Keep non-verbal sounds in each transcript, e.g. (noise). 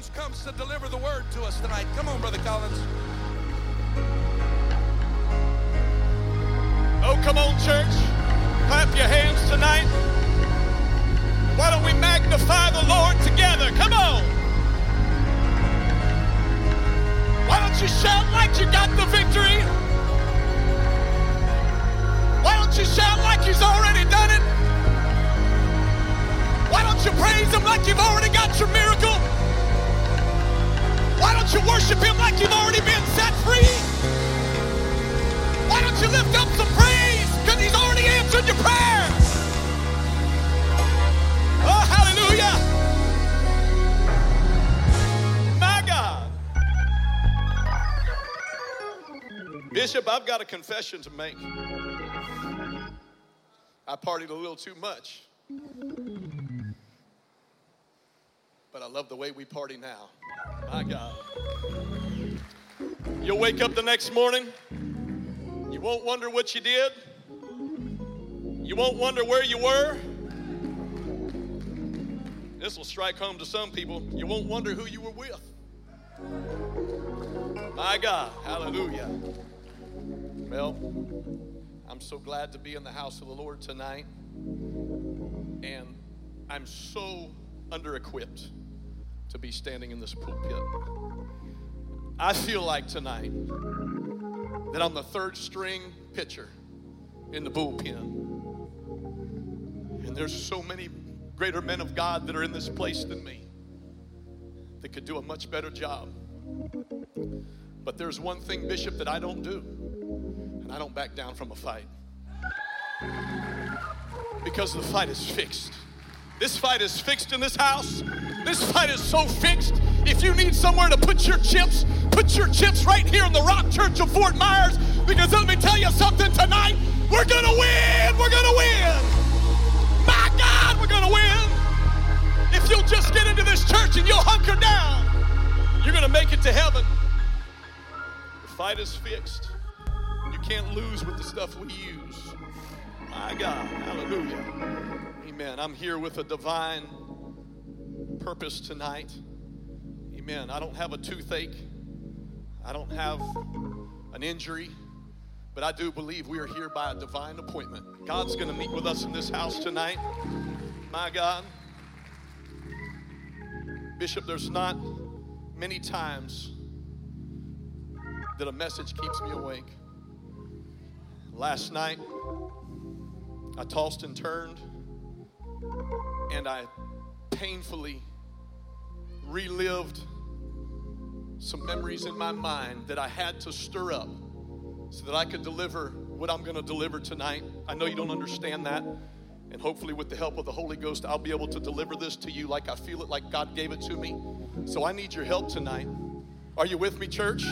Collins comes to deliver the word to us tonight. Come on, Brother Collins. Oh, come on, church. Clap your hands tonight. Why don't we magnify the Lord together? Come on. Why don't you shout like you got the victory? Why don't you shout like He's already done it? Why don't you praise Him like you've already got your miracle? Why don't you worship Him like you've already been set free? Why don't you lift up some praise? Because He's already answered your prayer. Oh, hallelujah. My God. Bishop, I've got a confession to make. I partied a little too much. But I love the way we party now. My God. You'll wake up the next morning. You won't wonder what you did. You won't wonder where you were. This will strike home to some people. You won't wonder who you were with. My God. Hallelujah. Well, I'm so glad to be in the house of the Lord tonight. And I'm so under equipped to be standing in this pulpit. I feel like tonight that I'm the third string pitcher in the bullpen. And there's so many greater men of God that are in this place than me that could do a much better job. But there's one thing, Bishop, that I don't do, and I don't back down from a fight. Because the fight is fixed. This fight is fixed in this house. This fight is so fixed. If you need somewhere to put your chips, put your chips right here in the Rock Church of Fort Myers. Because let me tell you something tonight. We're going to win. We're going to win. My God, we're going to win. If you'll just get into this church and you'll hunker down, you're going to make it to heaven. The fight is fixed. You can't lose with the stuff we use. My God, hallelujah. Amen. I'm here with a divine purpose tonight. Amen. I don't have a toothache, I don't have an injury, but I do believe we are here by a divine appointment. God's going to meet with us in this house tonight. My God. Bishop, there's not many times that a message keeps me awake. Last night, I tossed and turned, and I painfully relived some memories in my mind that I had to stir up so that I could deliver what I'm going to deliver tonight. I know you don't understand that. And hopefully, with the help of the Holy Ghost, I'll be able to deliver this to you like I feel it, like God gave it to me. So I need your help tonight. Are you with me, church?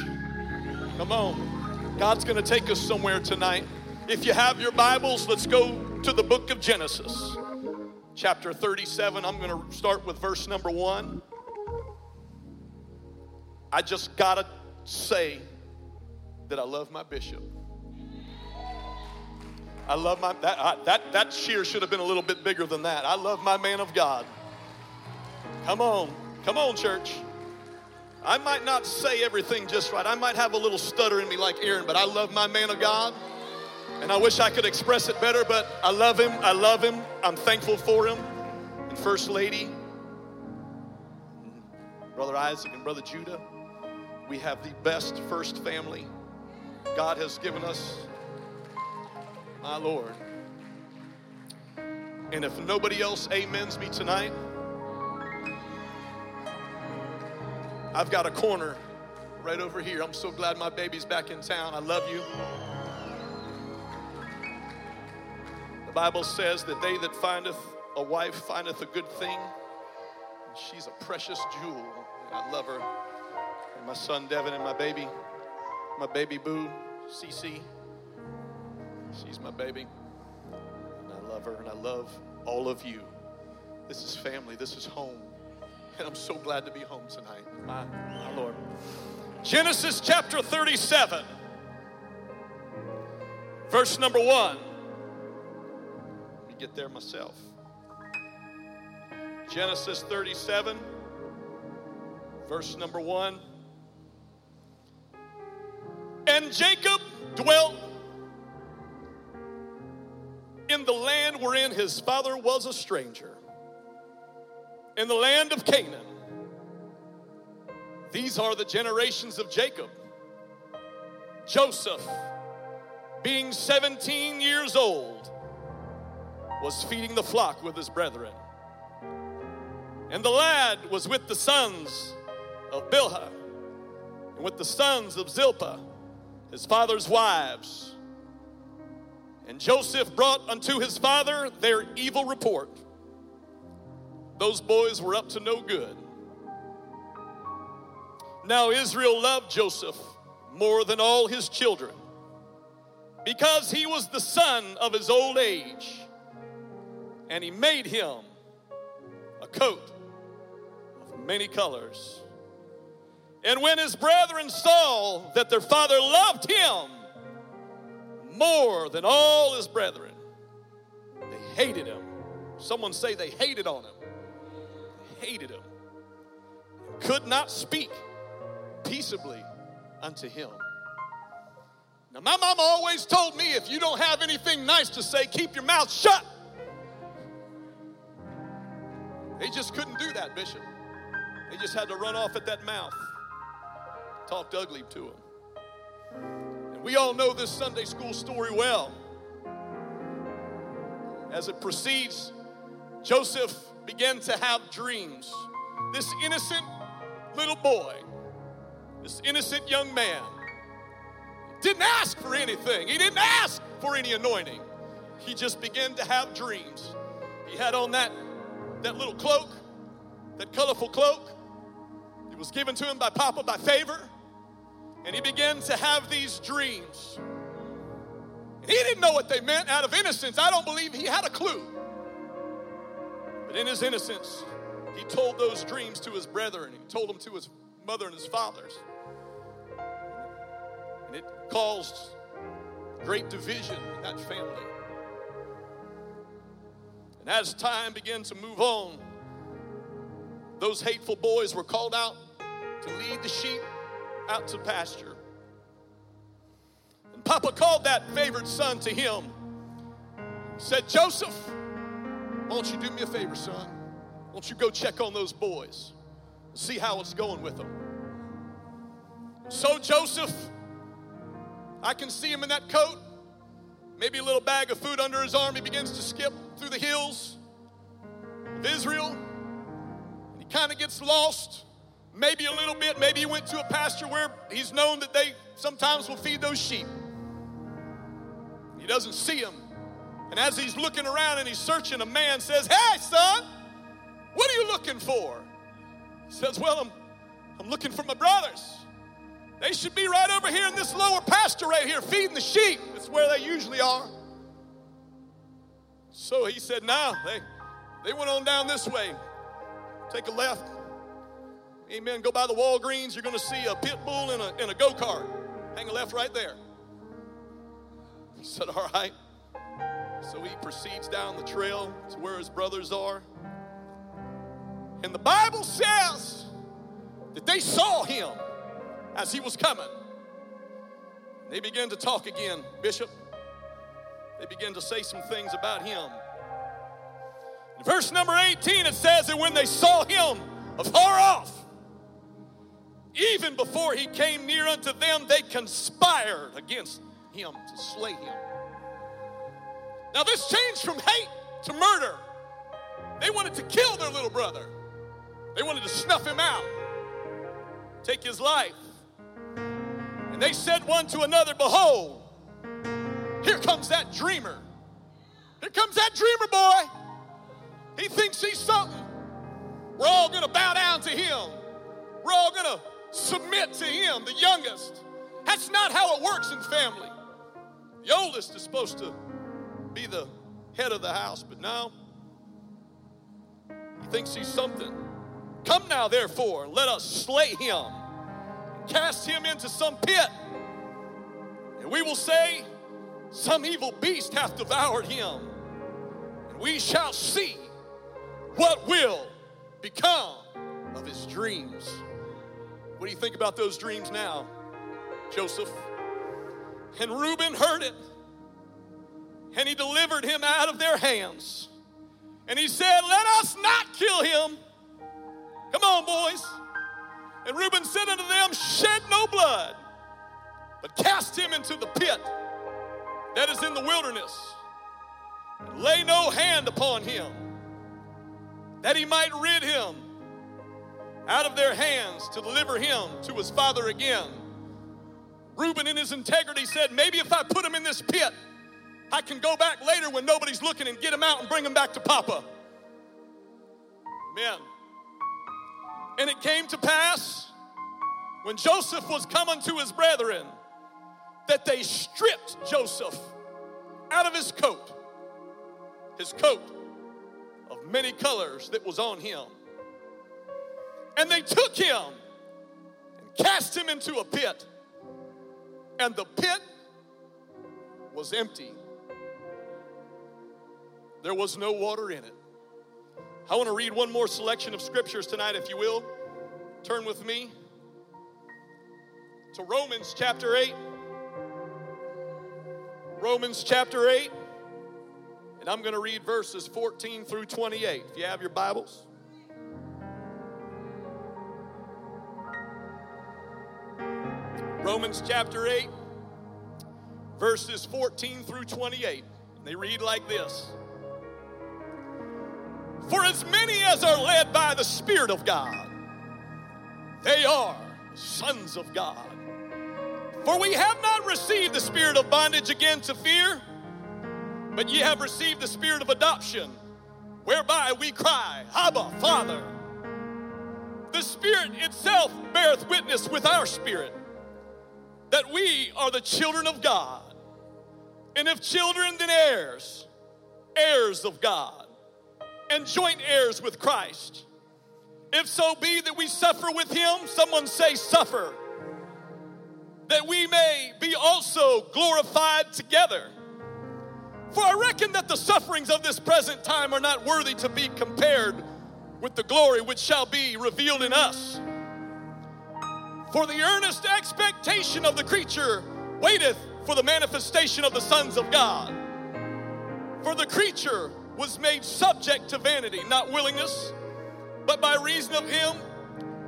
Come on. God's going to take us somewhere tonight. If you have your Bibles, let's go to the book of Genesis, chapter 37. I'm going to start with verse number one. I just got to say that I love my bishop. I love my that I, that that cheer should have been a little bit bigger than that. I love my man of God. Come on, come on, church. I might not say everything just right. I might have a little stutter in me like Aaron, but I love my man of God. And I wish I could express it better, but I love him. I love him. I'm thankful for him. And First Lady, Brother Isaac and Brother Judah, we have the best first family God has given us my Lord. And if nobody else amens me tonight, I've got a corner right over here. I'm so glad my baby's back in town. I love you. Bible says that they that findeth a wife findeth a good thing. She's a precious jewel, and I love her. And my son Devin and my baby, my baby boo, Cece. She's my baby. And I love her, and I love all of you. This is family, this is home. And I'm so glad to be home tonight, my, my Lord. Genesis chapter 37, verse number 1 get there myself. Genesis 37, verse number 1. And Jacob dwelt in the land wherein his father was a stranger, in the land of Canaan. These are the generations of Jacob. Joseph, being 17 years old, was feeding the flock with his brethren. And the lad was with the sons of Bilhah and with the sons of Zilpah, his father's wives. And Joseph brought unto his father their evil report. Those boys were up to no good. Now Israel loved Joseph more than all his children because he was the son of his old age. And he made him a coat of many colors. And when his brethren saw that their father loved him more than all his brethren, they hated him. Someone say they hated on him. They hated him. Could not speak peaceably unto him. Now, my mama always told me if you don't have anything nice to say, keep your mouth shut. They just couldn't do that, Bishop. They just had to run off at that mouth, talked ugly to him. And we all know this Sunday school story well. As it proceeds, Joseph began to have dreams. This innocent little boy, this innocent young man, didn't ask for anything. He didn't ask for any anointing. He just began to have dreams. He had on that, that little cloak, that colorful cloak. It was given to him by Papa by favor. And he began to have these dreams. He didn't know what they meant out of innocence. I don't believe he had a clue. But in his innocence, he told those dreams to his brethren. He told them to his mother and his fathers. And it caused great division in that family. And as time began to move on, those hateful boys were called out to lead the sheep out to pasture. And Papa called that favored son to him, said, Joseph, won't you do me a favor, son? Won't you go check on those boys? See how it's going with them. So Joseph I can see him in that coat, maybe a little bag of food under his arm. He begins to skip through the hills of Israel. And he kind of gets lost, maybe a little bit. Maybe he went to a pasture where he's known that they sometimes will feed those sheep. He doesn't see him. And as he's looking around and he's searching, a man says, Hey, son, what are you looking for? He says, Well, I'm, I'm looking for my brothers. They should be right over here in this lower pasture right here, feeding the sheep. That's where they usually are. So he said, No, they, they went on down this way. Take a left. Amen. Go by the Walgreens. You're going to see a pit bull in a, and a go kart. Hang a left right there. He said, All right. So he proceeds down the trail to where his brothers are. And the Bible says that they saw him as he was coming. They began to talk again, Bishop. They began to say some things about him. In verse number 18, it says that when they saw him afar off, even before he came near unto them, they conspired against him to slay him. Now, this changed from hate to murder. They wanted to kill their little brother, they wanted to snuff him out, take his life. And they said one to another, Behold, here comes that dreamer. Here comes that dreamer boy. He thinks he's something. We're all going to bow down to him. We're all going to submit to him, the youngest. That's not how it works in family. The oldest is supposed to be the head of the house, but now he thinks he's something. Come now, therefore, let us slay him cast him into some pit. And we will say, Some evil beast hath devoured him. And we shall see what will become of his dreams. What do you think about those dreams now, Joseph? And Reuben heard it, and he delivered him out of their hands. And he said, Let us not kill him. Come on, boys. And Reuben said unto them, Shed no blood, but cast him into the pit that is in the wilderness, lay no hand upon him, that he might rid him out of their hands to deliver him to his father again. Reuben, in his integrity, said, Maybe if I put him in this pit, I can go back later when nobody's looking and get him out and bring him back to Papa. Amen. And it came to pass when Joseph was coming to his brethren that they stripped Joseph out of his coat, his coat of many colors that was on him. And they took him and cast him into a pit. And the pit was empty. There was no water in it. I want to read one more selection of scriptures tonight, if you will. Turn with me to Romans chapter 8. Romans chapter 8. And I'm going to read verses 14 through 28. If you have your Bibles. Romans chapter 8, verses 14 through 28. They read like this For as many as are led by the Spirit of God, they are sons of God. For we have not received the spirit of bondage again to fear, but ye have received the spirit of adoption, whereby we cry, Abba, Father. The Spirit itself beareth witness with our spirit that we are the children of God. And if children, then heirs, heirs of God, and joint heirs with Christ. If so be that we suffer with him, someone say, suffer, that we may be also glorified together. For I reckon that the sufferings of this present time are not worthy to be compared with the glory which shall be revealed in us. For the earnest expectation of the creature waiteth for the manifestation of the sons of God. For the creature was made subject to vanity, not willingness, but by reason of him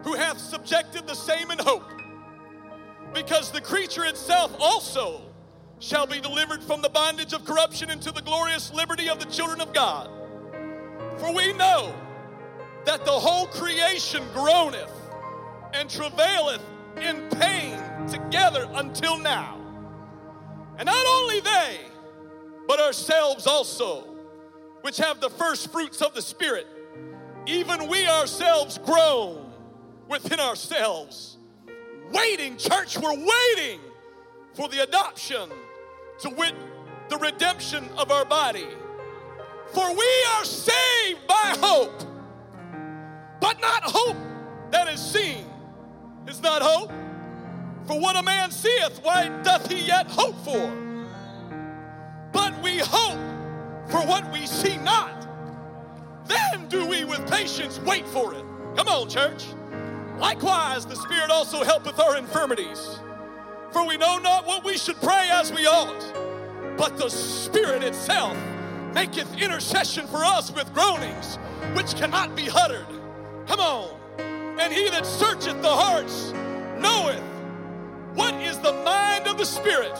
who hath subjected the same in hope. Because the creature itself also shall be delivered from the bondage of corruption into the glorious liberty of the children of God. For we know that the whole creation groaneth and travaileth in pain together until now. And not only they, but ourselves also, which have the first fruits of the Spirit, even we ourselves groan within ourselves, waiting, church, we're waiting for the adoption to wit the redemption of our body. For we are saved by hope, but not hope that is seen is not hope. For what a man seeth, why doth he yet hope for? But we hope for what we see not. Then do we with patience wait for it. Come on, church. Likewise, the Spirit also helpeth our infirmities. For we know not what we should pray as we ought, but the Spirit itself maketh intercession for us with groanings which cannot be uttered. Come on. And he that searcheth the hearts knoweth what is the mind of the Spirit,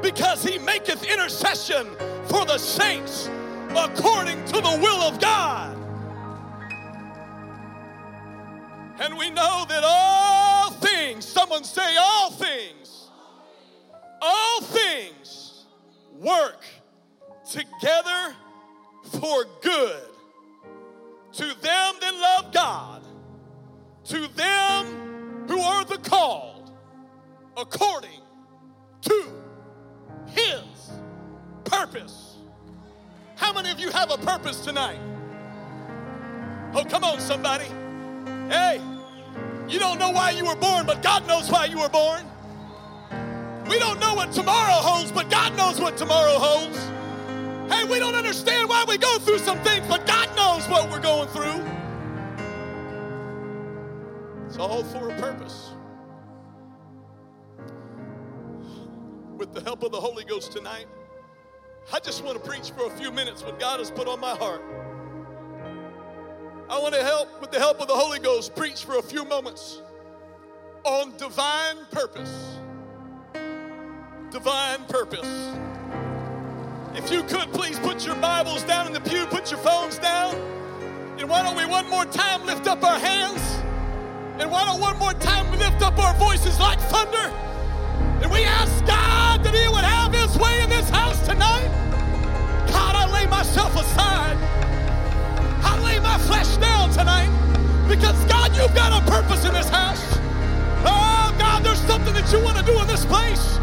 because he maketh intercession for the saints according to the will of God. And we know that all things, someone say, all things, all things work together for good to them that love God, to them who are the called according to his purpose. How many of you have a purpose tonight? Oh, come on, somebody. Hey, you don't know why you were born, but God knows why you were born. We don't know what tomorrow holds, but God knows what tomorrow holds. Hey, we don't understand why we go through some things, but God knows what we're going through. It's all for a purpose. With the help of the Holy Ghost tonight, I just want to preach for a few minutes what God has put on my heart. I want to help, with the help of the Holy Ghost, preach for a few moments on divine purpose. Divine purpose. If you could please put your Bibles down in the pew, put your phones down, and why don't we one more time lift up our hands? And why don't one more time we lift up our voices like thunder? And we ask God that He would have His way in this house tonight. God, I lay myself aside. I lay my flesh down tonight because God, you've got a purpose in this house. Oh, God, there's something that you want to do in this place.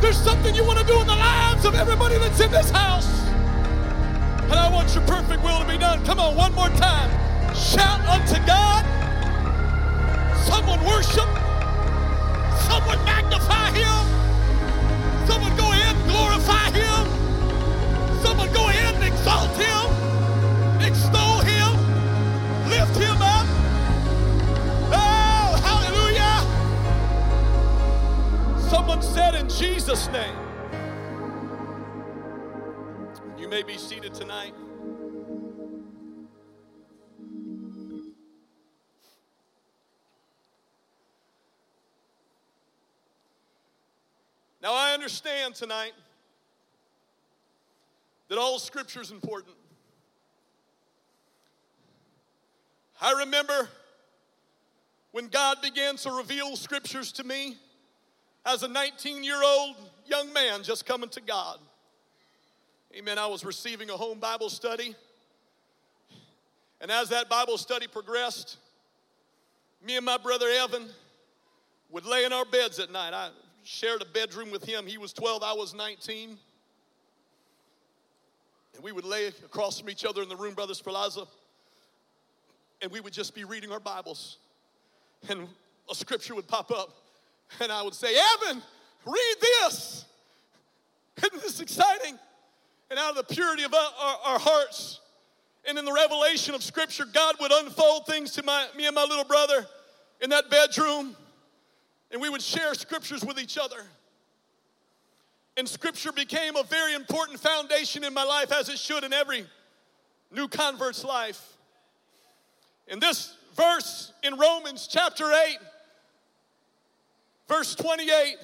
There's something you want to do in the lives of everybody that's in this house. And I want your perfect will to be done. Come on, one more time. Shout unto God. Someone worship. Someone magnify Him. Someone go ahead and glorify Him. Someone go ahead and exalt Him. Extol Him. Lift Him up. Oh, hallelujah. Someone said in Jesus' name. You may be seated tonight. Now, I understand tonight that all scripture is important. I remember when God began to reveal scriptures to me as a 19 year old young man just coming to God. Amen. I was receiving a home Bible study. And as that Bible study progressed, me and my brother Evan would lay in our beds at night. I shared a bedroom with him. He was 12, I was 19. And we would lay across from each other in the room, Brother Spalaza, and we would just be reading our Bibles. And a scripture would pop up, and I would say, Evan, read this. Isn't this exciting? And out of the purity of our, our, hearts and in the revelation of Scripture, God would unfold things to my, me and my little brother in that bedroom, and we would share Scriptures with each other. And Scripture became a very important foundation in my life, as it should in every new convert's life. In this verse in Romans chapter 8, verse 28,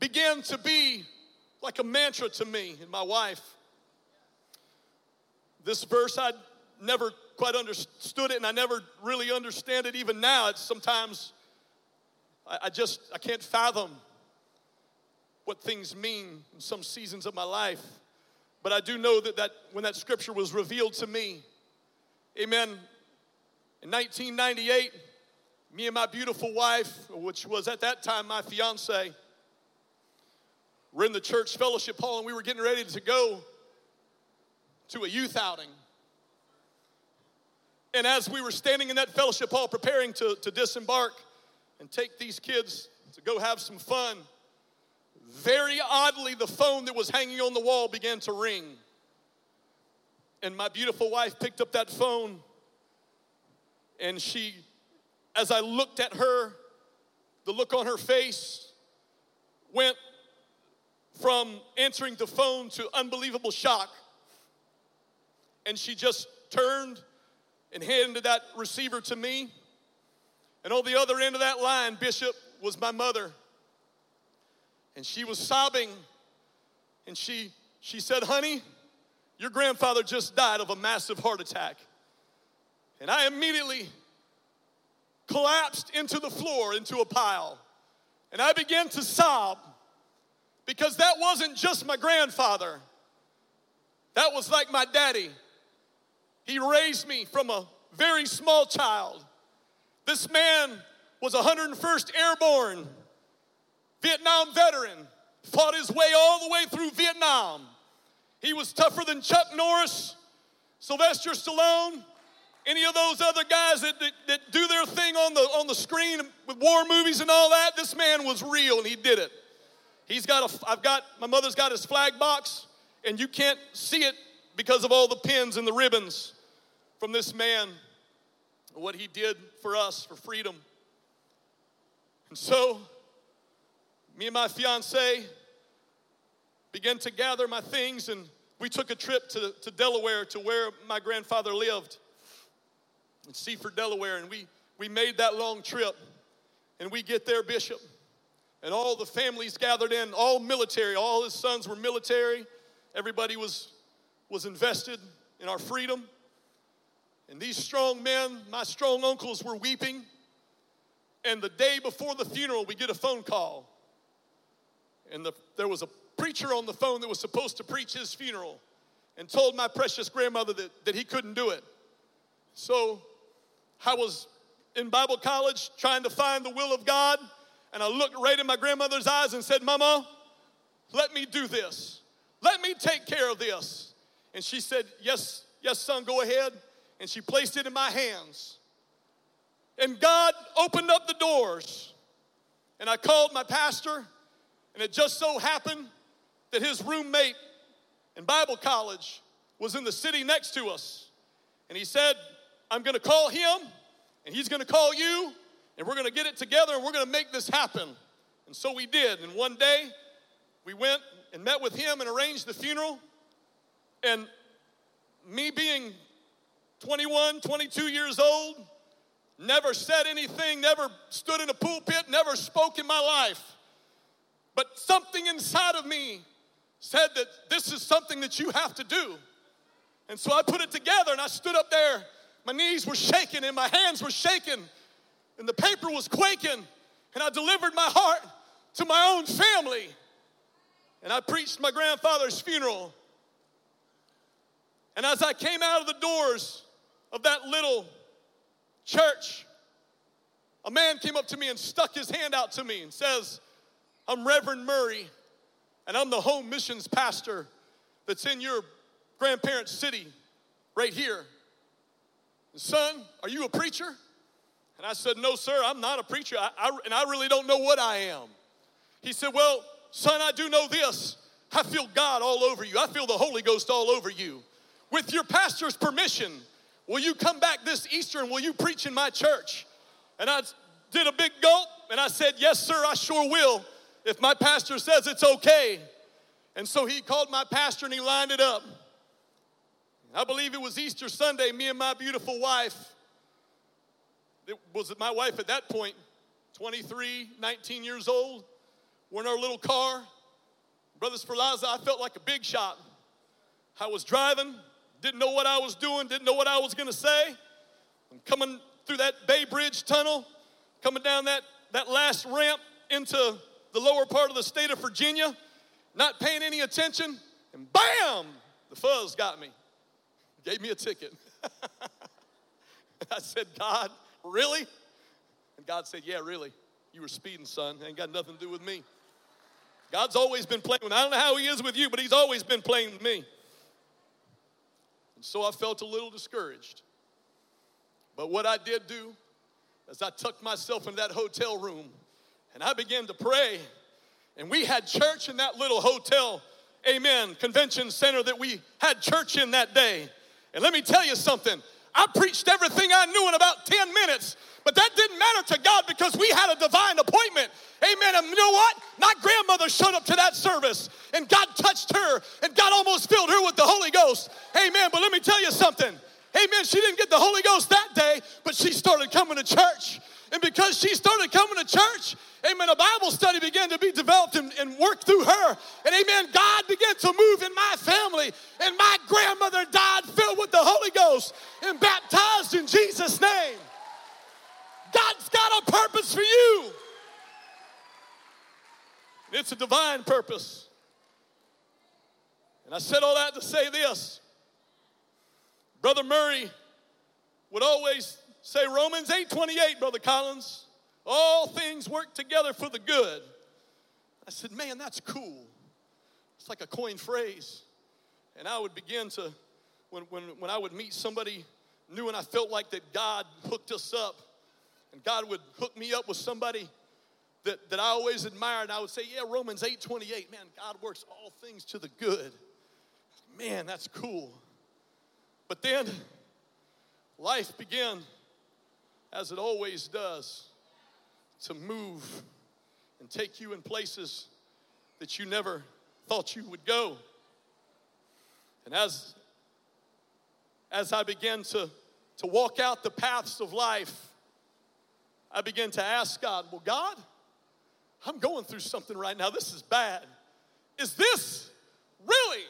began to be like a mantra to me and my wife. This verse, I never quite understood it, and I never really understand it even now. It's sometimes I, I just I can't fathom what things mean in some seasons of my life. But I do know that, that when that scripture was revealed to me, amen, in 1998, me and my beautiful wife, which was at that time my fiance, were in the church fellowship hall and we were getting ready to go to a youth outing. And as we were standing in that fellowship hall preparing to, to disembark and take these kids to go have some fun, very oddly, the phone that was hanging on the wall began to ring. And my beautiful wife picked up that phone, and she, as I looked at her, the look on her face went from answering the phone to unbelievable shock. And she just turned and handed that receiver to me. And on the other end of that line, Bishop was my mother. And she was sobbing. And she, she said, Honey, your grandfather just died of a massive heart attack. And I immediately collapsed into the floor, into a pile. And I began to sob because that wasn't just my grandfather, that was like my daddy. He raised me from a very small child. This man was 101st Airborne, Vietnam veteran, fought his way all the way through Vietnam. He was tougher than Chuck Norris, Sylvester Stallone, any of those other guys that, that, that, do their thing on the, on the screen with war movies and all that. This man was real and he did it. He's got a, I've got, my mother's got his flag box, and you can't see it because of all the pins and the ribbons from this man. what he did for us for freedom. And so, me and my fiance began to gather my things, and we took a trip to, to Delaware to where my grandfather lived in Seaford, Delaware, and we, we made that long trip. And we get there, Bishop, and all the families gathered in, all military, all his sons were military. Everybody was, was invested in our freedom. And these strong men, my strong uncles, were weeping. And the day before the funeral, we get a phone call. And the, there was a preacher on the phone that was supposed to preach his funeral and told my precious grandmother that, that he couldn't do it. So I was in Bible college trying to find the will of God, and I looked right in my grandmother's eyes and said, Mama, let me do this. Let me take care of this. And she said, Yes, yes, son, go ahead. And she placed it in my hands. And God opened up the doors. And I called my pastor, and it just so happened that his roommate in Bible college was in the city next to us. And he said, I'm gonna call him, and he's gonna call you, and we're gonna get it together, and we're gonna make this happen. And so we did. And one day, we went and met with him and arranged the funeral. And me being 21, 22 years old, never said anything, never stood in a pulpit, never spoke in my life. But something inside of me said that this is something that you have to do. And so I put it together and I stood up there. My knees were shaking and my hands were shaking and the paper was quaking. And I delivered my heart to my own family. And I preached my grandfather's funeral. And as I came out of the doors of that little church, a man came up to me and stuck his hand out to me and says, I'm Reverend Murray and I'm the home missions pastor that's in your grandparents' city right here. And son, are you a preacher? And I said, No, sir, I'm not a preacher, I, I, and I really don't know what I am. He said, Well, son, I do know this. I feel God all over you, I feel the Holy Ghost all over you. With your pastor's permission, will you come back this Easter and will you preach in my church? And I did a big gulp and I said, Yes, sir, I sure will if my pastor says it's okay. And so he called my pastor and he lined it up. I believe it was Easter Sunday, me and my beautiful wife, it was my wife at that point, 23, 19 years old. We're in our little car. Brothers Ferlaza, I felt like a big shot. I was driving, didn't know what I was doing, didn't know what I was gonna say. I'm coming through that Bay Bridge tunnel, coming down that, that last ramp into the lower part of the state of Virginia, not paying any attention, and bam, the fuzz got me. Gave me a ticket. (laughs) I said, God, really? And God said, Yeah, really. You were speeding, son. Ain't got nothing to do with me. God's always been playing with me. I don't know how He is with you, but He's always been playing with me. And so I felt a little discouraged. But what I did do is I tucked myself in that hotel room and I began to pray. And we had church in that little hotel, amen, convention center that we had church in that day. And let me tell you something I preached everything I knew in about 10 minutes. But that didn't matter to God because we had a divine appointment. Amen. And you know what? My grandmother showed up to that service and God touched her and God almost filled her with the Holy Ghost. Amen. But let me tell you something. Amen. She didn't get the Holy Ghost that day, but she started coming to church. And because she started coming to church, amen, a Bible study began to be developed and, and worked through her. And amen, God began to move in my family. And my grandmother died filled with the Holy Ghost and baptized in Jesus' name. God's got a purpose for you. It's a divine purpose. And I said all that to say this. Brother Murray would always Say Romans 8:28, Brother Collins. All things work together for the good. I said, man, that's cool. It's like a coin phrase. And I would begin to, when, when, when I would meet somebody new and I felt like that God hooked us up, and God would hook me up with somebody that, that I always admired, and I would say, yeah, Romans 8:28, man, God works all things to the good. Man, that's cool. But then life began as it always does, to move and take you in places that you never thought you would go. And as, as I began to, to walk out the paths of life, I began to ask God, Well, God, I'm going through something right now. This is bad. Is this really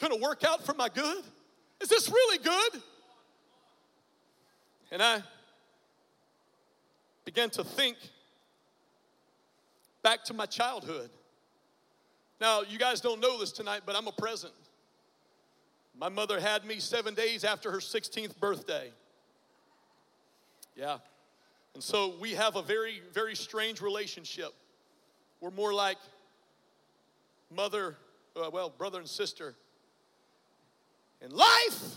going to work out for my good? Is this really good? And I began to think back to my childhood. Now, you guys don't know this tonight, but I'm a present. My mother had me seven days after her 16th birthday. Yeah. And so we have a very, very strange relationship. We're more like mother, uh, well, brother and sister. And life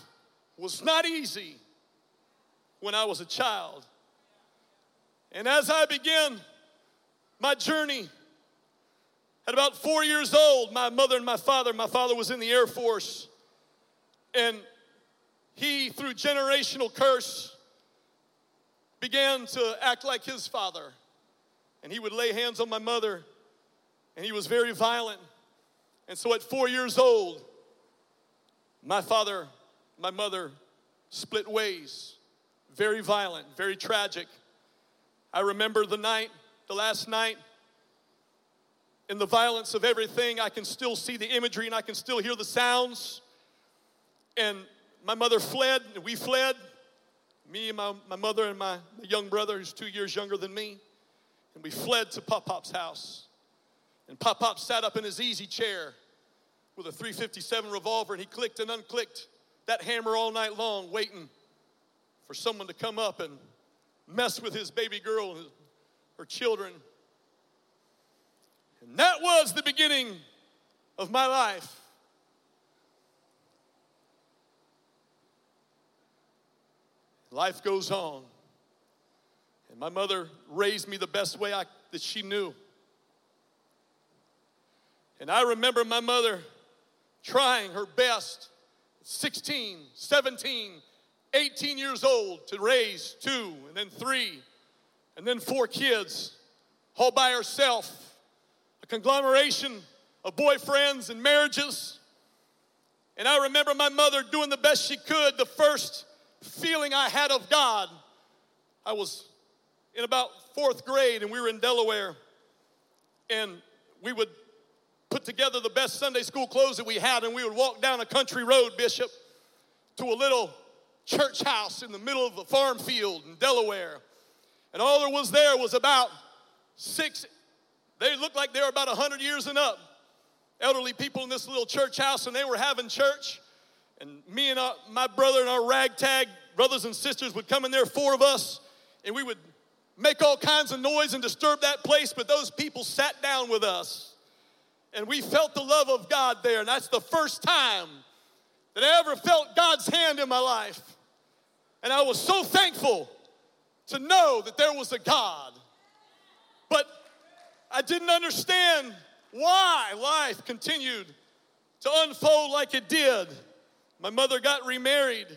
was not easy when I was a child. And as I began my journey, at about four years old, my mother and my father, my father was in the Air Force, and he, through generational curse, began to act like his father. And he would lay hands on my mother, and he was very violent. And so at four years old, my father, my mother split ways. Very violent, very tragic. I remember the night, the last night, in the violence of everything, I can still see the imagery and I can still hear the sounds. And my mother fled, and we fled. Me and my, my mother and my, young brother, who's two years younger than me. And we fled to Pop Pop's house. And Pop Pop sat up in his easy chair with a 357 revolver and he clicked and unclicked that hammer all night long, waiting for someone to come up and mess with his baby girl her children. And that was the beginning of my life. Life goes on. And my mother raised me the best way I, that she knew. And I remember my mother trying her best, 16, 17, 18 years old, to raise two, and then three, and then four kids, all by herself. A conglomeration of boyfriends and marriages. And I remember my mother doing the best she could. The first feeling I had of God, I was in about fourth grade, and we were in Delaware, and we would put together the best Sunday school clothes that we had, and we would walk down a country road, Bishop, to a little church house in the middle of the farm field in Delaware. And all there was there was about six, they looked like they were about 100 years and up. Elderly people in this little church house, and they were having church. And me and our, my brother and our ragtag brothers and sisters would come in there, four of us, and we would make all kinds of noise and disturb that place, but those people sat down with us and we felt the love of God there. And that's the first time that I ever felt God's hand in my life. And I was so thankful to know that there was a God. But I didn't understand why life continued to unfold like it did. My mother got remarried,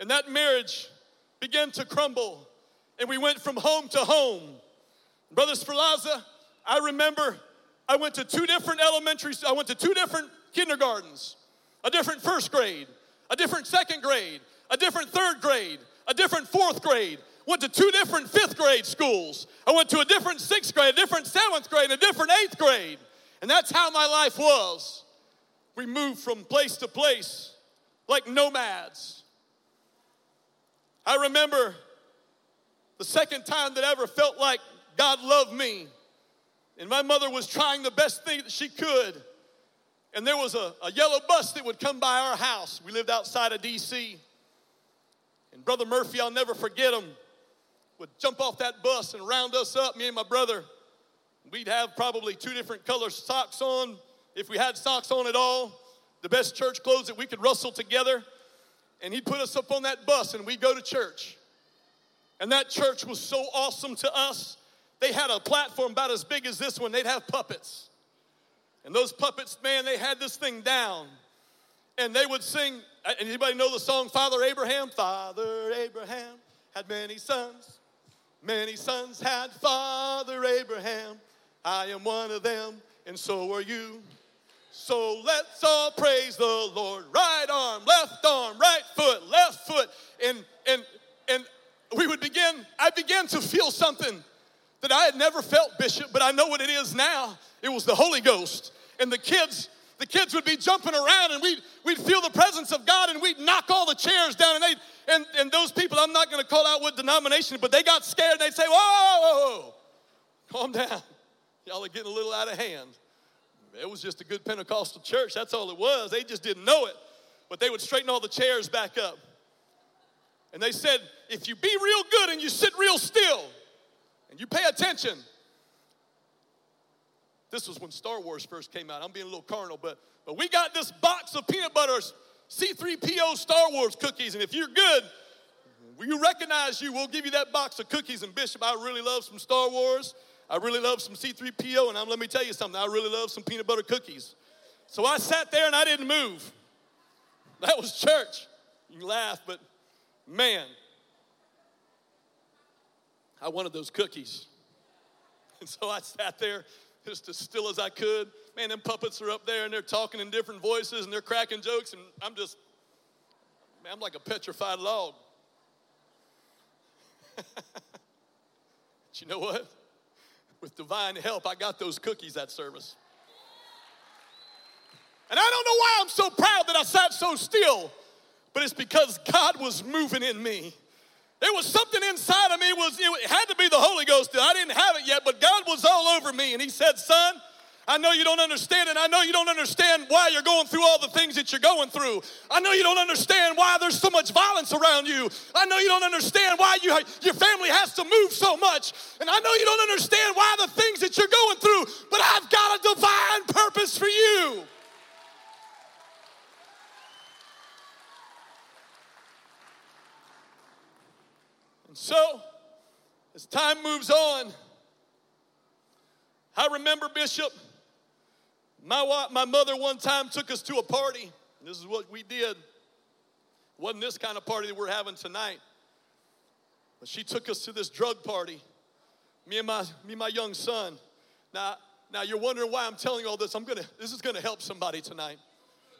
and that marriage began to crumble, and we went from home to home. Brother Spalaza, I remember I went to two different elementary, I went to two different kindergartens, a different first grade, a different second grade, a different third grade, a different fourth grade. Went to two different fifth grade schools. I went to a different sixth grade, a different seventh grade, a different eighth grade. And that's how my life was. We moved from place to place like nomads. I remember the second time that I ever felt like God loved me and my mother was trying the best thing that she could. And there was a, a yellow bus that would come by our house. We lived outside of D.C. And Brother Murphy, I'll never forget him, would jump off that bus and round us up, me and my brother. We'd have probably two different color socks on, if we had socks on at all, the best church clothes that we could rustle together. And he'd put us up on that bus and we'd go to church. And that church was so awesome to us they had a platform about as big as this one. They'd have puppets. And those puppets, man, they had this thing down. And they would sing, anybody know the song Father Abraham? Father Abraham had many sons. Many sons had Father Abraham. I am one of them, and so are you. So let's all praise the Lord. Right arm, left arm, right foot, left foot. And and and we would begin, I began to feel something that I had never felt, Bishop, but I know what it is now. It was the Holy Ghost. And the kids, the kids would be jumping around and we'd, we'd feel the presence of God and we'd knock all the chairs down. And, they and, and those people, I'm not to call out what denomination, but they got scared and they'd say, whoa, calm down. Y'all are getting a little out of hand. It was just a good Pentecostal church. That's all it was. They just didn't know it. But they would straighten all the chairs back up. And they said, if you be real good and you sit real still and you pay attention, this was when Star Wars first came out. I'm being a little carnal, but, but we got this box of peanut butter C3PO Star Wars cookies. And if you're good, you recognize you, we'll give you that box of cookies. And Bishop, I really love some Star Wars. I really love some C3PO. And I'm, let me tell you something, I really love some peanut butter cookies. So I sat there and I didn't move. That was church. You laugh, but man, I wanted those cookies. (laughs) And so I sat there just as still as I could. Man, them puppets are up there and they're talking in different voices and they're cracking jokes, and I'm just, man, I'm like a petrified log. (laughs) but you know what? With divine help, I got those cookies that service. And I don't know why I'm so proud that I sat so still, but it's because God was moving in me. There was something inside of me, was it had to be the Holy Ghost. I didn't have it yet, but God was all over me. And He said, Son, I know you don't understand it. I know you don't understand why you're going through all the things that you're going through. I know you don't understand why there's so much violence around you. I know you don't understand why you, your family has to move so much. And I know you don't understand why the things that you're going through, but I've got a divine purpose for you. And so, as time moves on, I remember, Bishop, my, wife, my mother one time took us to a party. This is what we did. It wasn't this kind of party that we're having tonight. But she took us to this drug party. Me and my, me and my young son. Now, now you're wondering why I'm telling you all this. I'm gonna, this is gonna help somebody tonight.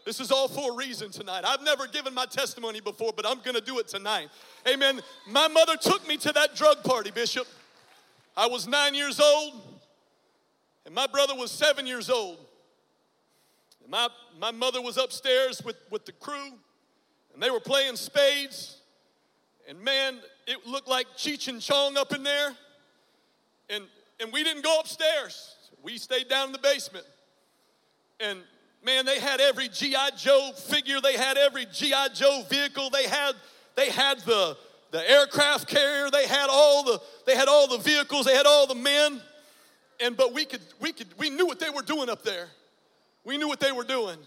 This is all for a reason tonight. I've never given my testimony before, but I'm going to do it tonight. Amen. My mother took me to that drug party, Bishop. I was nine years old, and my brother was seven years old. And my, my mother was upstairs with, with the crew, and they were playing spades. And man, it looked like Cheech and Chong up in there. And, and we didn't go upstairs, we stayed down in the basement. And man, they had every G.I. Joe figure, they had every G.I. Joe vehicle, they had, they had the, the aircraft carrier, they had all the, they had all the vehicles, they had all the men. And but we could, we could, we knew what they were doing up there. We knew what they were doing.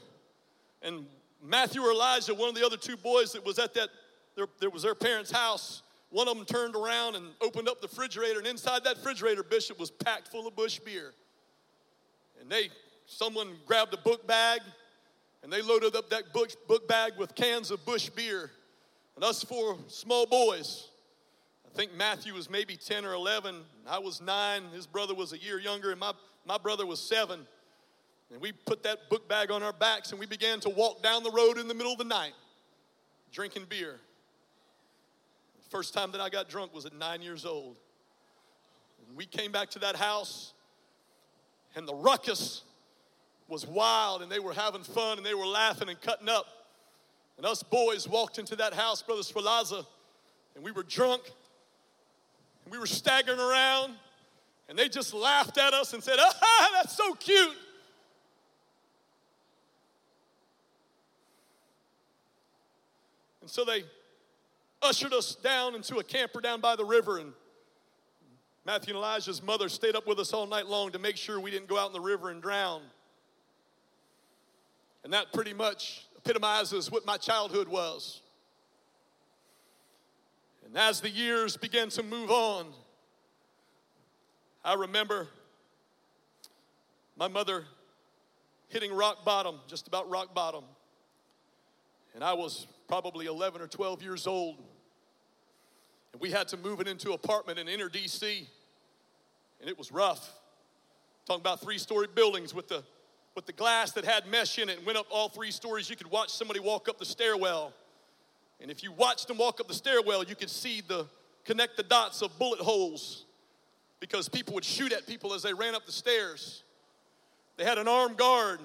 And Matthew or Elijah, one of the other two boys that was at that, there, there was their parents' house. One of them turned around and opened up the refrigerator, and inside that refrigerator, Bishop was packed full of Busch beer. And they someone grabbed a book bag and they loaded up that book, book bag with cans of Busch beer. And us four small boys, I think Matthew was maybe 10 or 11. I was nine. His brother was a year younger, and my, my brother was seven. And we put that book bag on our backs and we began to walk down the road in the middle of the night drinking beer. The first time that I got drunk was at nine years old. And we came back to that house, and the ruckus was wild and they were having fun and they were laughing and cutting up. And us boys walked into that house, Brother Swalaza, and we were drunk and we were staggering around and they just laughed at us and said, Ah, that's so cute. And so they ushered us down into a camper down by the river and Matthew and Elijah's mother stayed up with us all night long to make sure we didn't go out in the river and drown. And that pretty much epitomizes what my childhood was. And as the years began to move on, I remember my mother hitting rock bottom, just about rock bottom. And I was probably 11 or 12 years old. And we had to move it into an apartment in inner DC. And it was rough. Talking about three story buildings with the, with the glass that had mesh in it and went up all three stories. You could watch somebody walk up the stairwell. And if you watched them walk up the stairwell, you could see the connect the dots of bullet holes because people would shoot at people as they ran up the stairs. They had an armed guard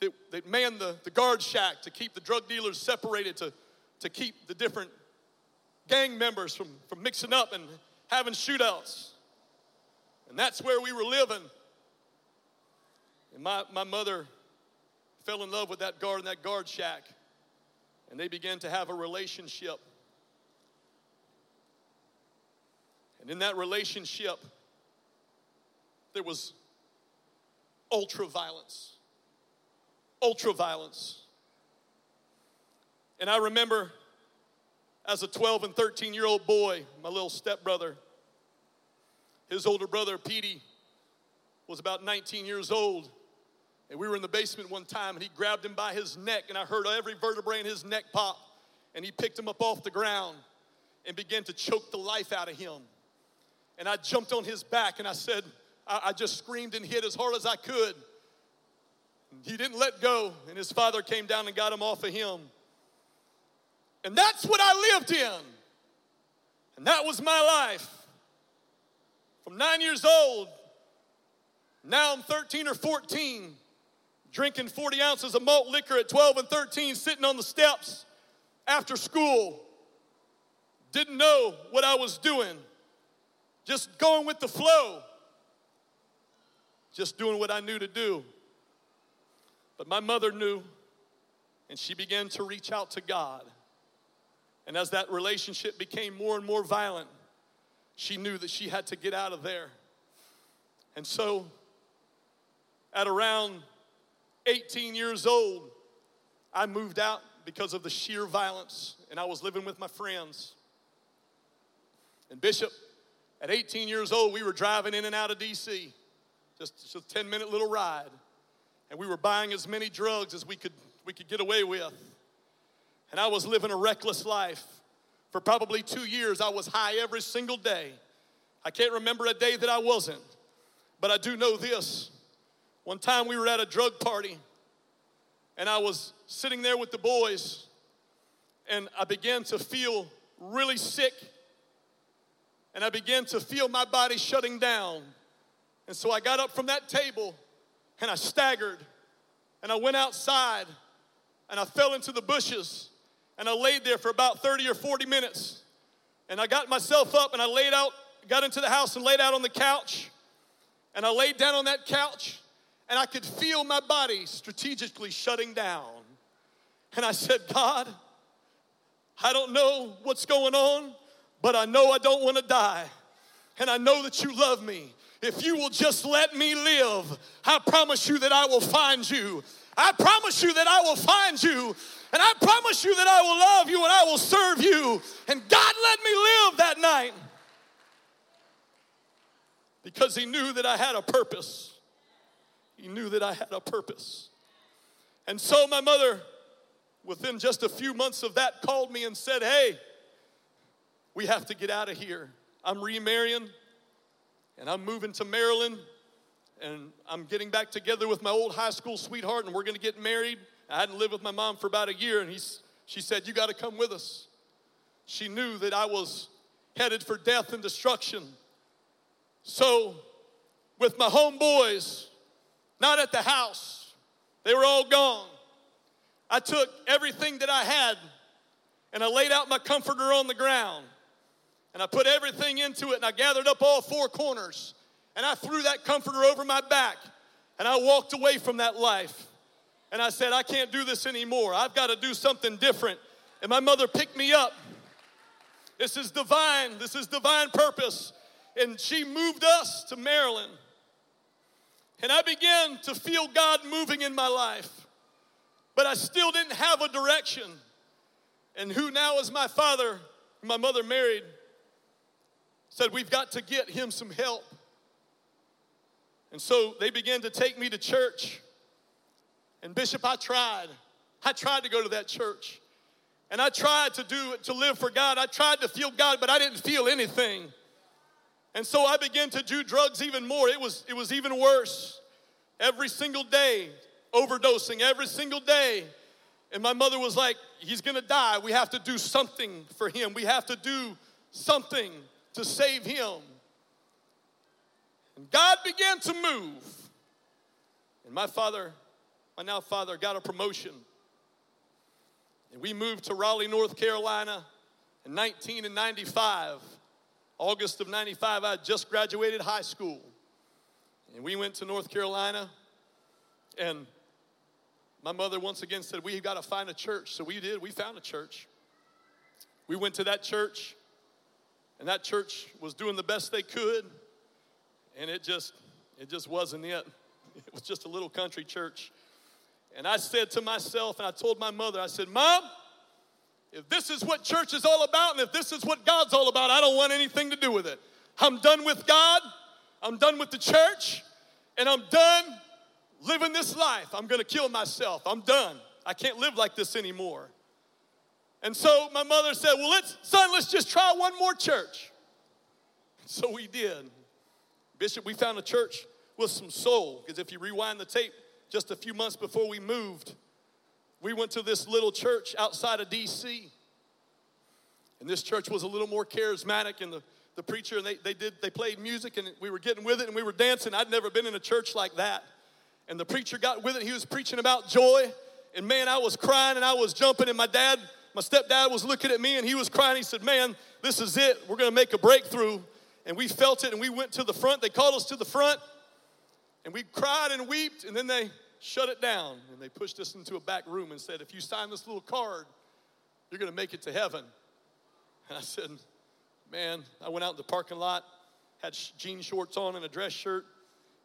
that, that manned the, the guard shack to keep the drug dealers separated, to, to keep the different gang members from, from mixing up and having shootouts. And that's where we were living. And my, my mother fell in love with that guard in that guard shack. And they began to have a relationship. And in that relationship, there was ultra violence. Ultra violence. And I remember as a 12 and 13 year old boy, my little stepbrother, his older brother, Petey, was about 19 years old. And we were in the basement one time, and he grabbed him by his neck, and I heard every vertebrae in his neck pop. And he picked him up off the ground and began to choke the life out of him. And I jumped on his back and I said, I, I just screamed and hit as hard as I could. He didn't let go, and his father came down and got him off of him. And that's what I lived in. And that was my life. From nine years old, now I'm 13 or 14, drinking 40 ounces of malt liquor at 12 and 13, sitting on the steps after school. Didn't know what I was doing just going with the flow, just doing what I knew to do. But my mother knew, and she began to reach out to God. And as that relationship became more and more violent, she knew that she had to get out of there. And so, at around 18 years old, I moved out because of the sheer violence, and I was living with my friends. And Bishop at 18 years old, we were driving in and out of DC, just, just a 10 minute little ride. And we were buying as many drugs as we could, we could get away with. And I was living a reckless life. For probably two years, I was high every single day. I can't remember a day that I wasn't, but I do know this. One time we were at a drug party, and I was sitting there with the boys, and I began to feel really sick and I began to feel my body shutting down. And so I got up from that table and I staggered and I went outside and I fell into the bushes and I laid there for about 30 or 40 minutes. And I got myself up and I laid out, got into the house and laid out on the couch. And I laid down on that couch and I could feel my body strategically shutting down. And I said, God, I don't know what's going on, but I know I don't want to die. And I know that you love me. If you will just let me live, I promise you that I will find you. I promise you that I will find you. And I promise you that I will love you and I will serve you. And God let me live that night because He knew that I had a purpose. He knew that I had a purpose. And so my mother, within just a few months of that, called me and said, Hey, we have to get out of here. I'm remarrying and I'm moving to Maryland and I'm getting back together with my old high school sweetheart and we're going to get married. I hadn't lived with my mom for about a year and he's, she said, You got to come with us. She knew that I was headed for death and destruction. So, with my homeboys, not at the house, they were all gone. I took everything that I had and I laid out my comforter on the ground and I put everything into it and I gathered up all four corners and I threw that comforter over my back and I walked away from that life. And I said, I can't do this anymore. I've got to do something different. And my mother picked me up. This is divine. This is divine purpose. And she moved us to Maryland. And I began to feel God moving in my life. But I still didn't have a direction. And who now is my father, my mother married, said, We've got to get him some help. And so they began to take me to church. And Bishop, I tried. I tried to go to that church. And I tried to do to live for God. I tried to feel God, but I didn't feel anything. And so I began to do drugs even more. It was, it was even worse. Every single day, overdosing, every single day. And my mother was like, He's gonna die. We have to do something for him. We have to do something to save him. And God began to move. And my father, my now father, got a promotion. And we moved to Raleigh, North Carolina in 1995. August of 95, I just graduated high school. And we went to North Carolina. And my mother once again said, We've got to find a church. So we did. We found a church. We went to that church, and that church was doing the best they could. And it just, it just wasn't it. (laughs) It was just a little country church. And I said to myself, and I told my mother, I said, Mom, if this is what church is all about, and if this is what God's all about, I don't want anything to do with it. I'm done with God, I'm done with the church, and I'm done living this life. I'm gonna kill myself. I'm done. I can't live like this anymore. And so my mother said, Well, let's, son, let's just try one more church. So we did. Bishop, we found a church with some soul. Because if you rewind the tape, just a few months before we moved, we went to this little church outside of DC. And this church was a little more charismatic, and the, the preacher, and they, they did, they played music, and we were getting with it, and we were dancing. I'd never been in a church like that. And the preacher got with it, he was preaching about joy. And man, I was crying and I was jumping, and my dad, my stepdad was looking at me and he was crying. He said, Man, this is it. We're gonna make a breakthrough. And we felt it and we went to the front. They called us to the front and we cried and wept, and then they shut it down and they pushed us into a back room and said, If you sign this little card, you're going to make it to heaven. And I said, Man, I went out in the parking lot, had jean shorts on and a dress shirt,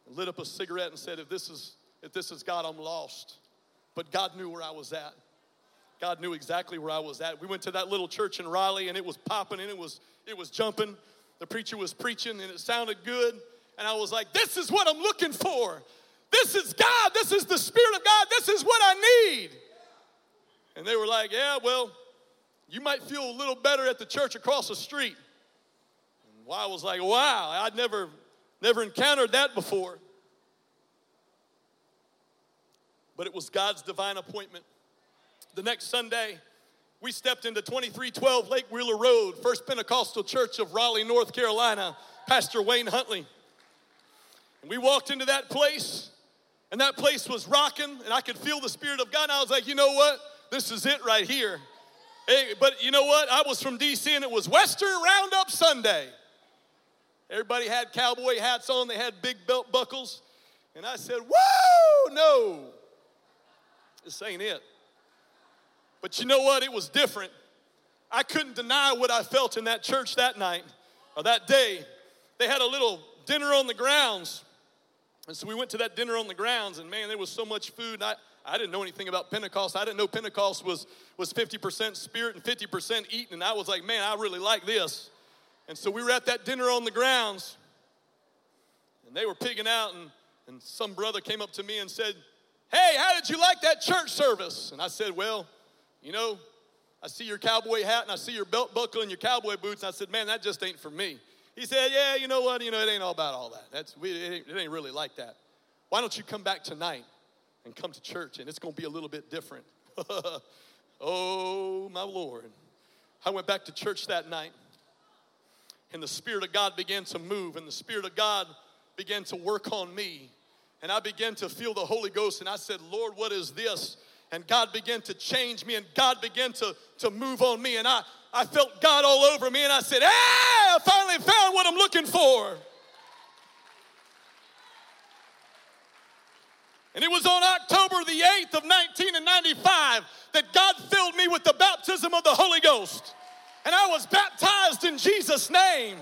and lit up a cigarette and said, If this is, if this is God, I'm lost. But God knew where I was at. God knew exactly where I was at. We went to that little church in Raleigh and it was popping and it was, it was jumping. The preacher was preaching and it sounded good. And I was like, this is what I'm looking for. This is God. This is the Spirit of God. This is what I need. And they were like, yeah, well, you might feel a little better at the church across the street. And I was like, wow, I'd never, never encountered that before. But it was God's divine appointment. The next Sunday, we stepped into 2312 Lake Wheeler Road, First Pentecostal Church of Raleigh, North Carolina, Pastor Wayne Huntley. And we walked into that place, and that place was rocking, and I could feel the Spirit of God. And I was like, you know what? This is it right here. Hey, but you know what? I was from DC, and it was Western Roundup Sunday. Everybody had cowboy hats on, they had big belt buckles. And I said, Whoa, no, this ain't it. But you know what? It was different. I couldn't deny what I felt in that church that night or that day. They had a little dinner on the grounds and so we went to that dinner on the grounds, and man, there was so much food. I, I didn't know anything about Pentecost. I didn't know Pentecost was, was 50% spirit and 50% eating. And I was like, man, I really like this. And so we were at that dinner on the grounds, and they were pigging out, and, and some brother came up to me and said, Hey, how did you like that church service? And I said, Well, you know, I see your cowboy hat and I see your belt buckle and your cowboy boots. And I said, Man, that just ain't for me. He said, Yeah, you know what? You know, it ain't all about all that. That's, we, it, ain't, it ain't really like that. Why don't you come back tonight and come to church and it's going to be a little bit different? (laughs) oh, my Lord. I went back to church that night and the Spirit of God began to move and the Spirit of God began to work on me. And I began to feel the Holy Ghost and I said, Lord, what is this? And God began to change me and God began to, to move on me. And I, I felt God all over me and I said, Hey, I finally found what I'm looking for. And it was on October the 8th of 1995 that God filled me with the baptism of the Holy Ghost. And I was baptized in Jesus' name.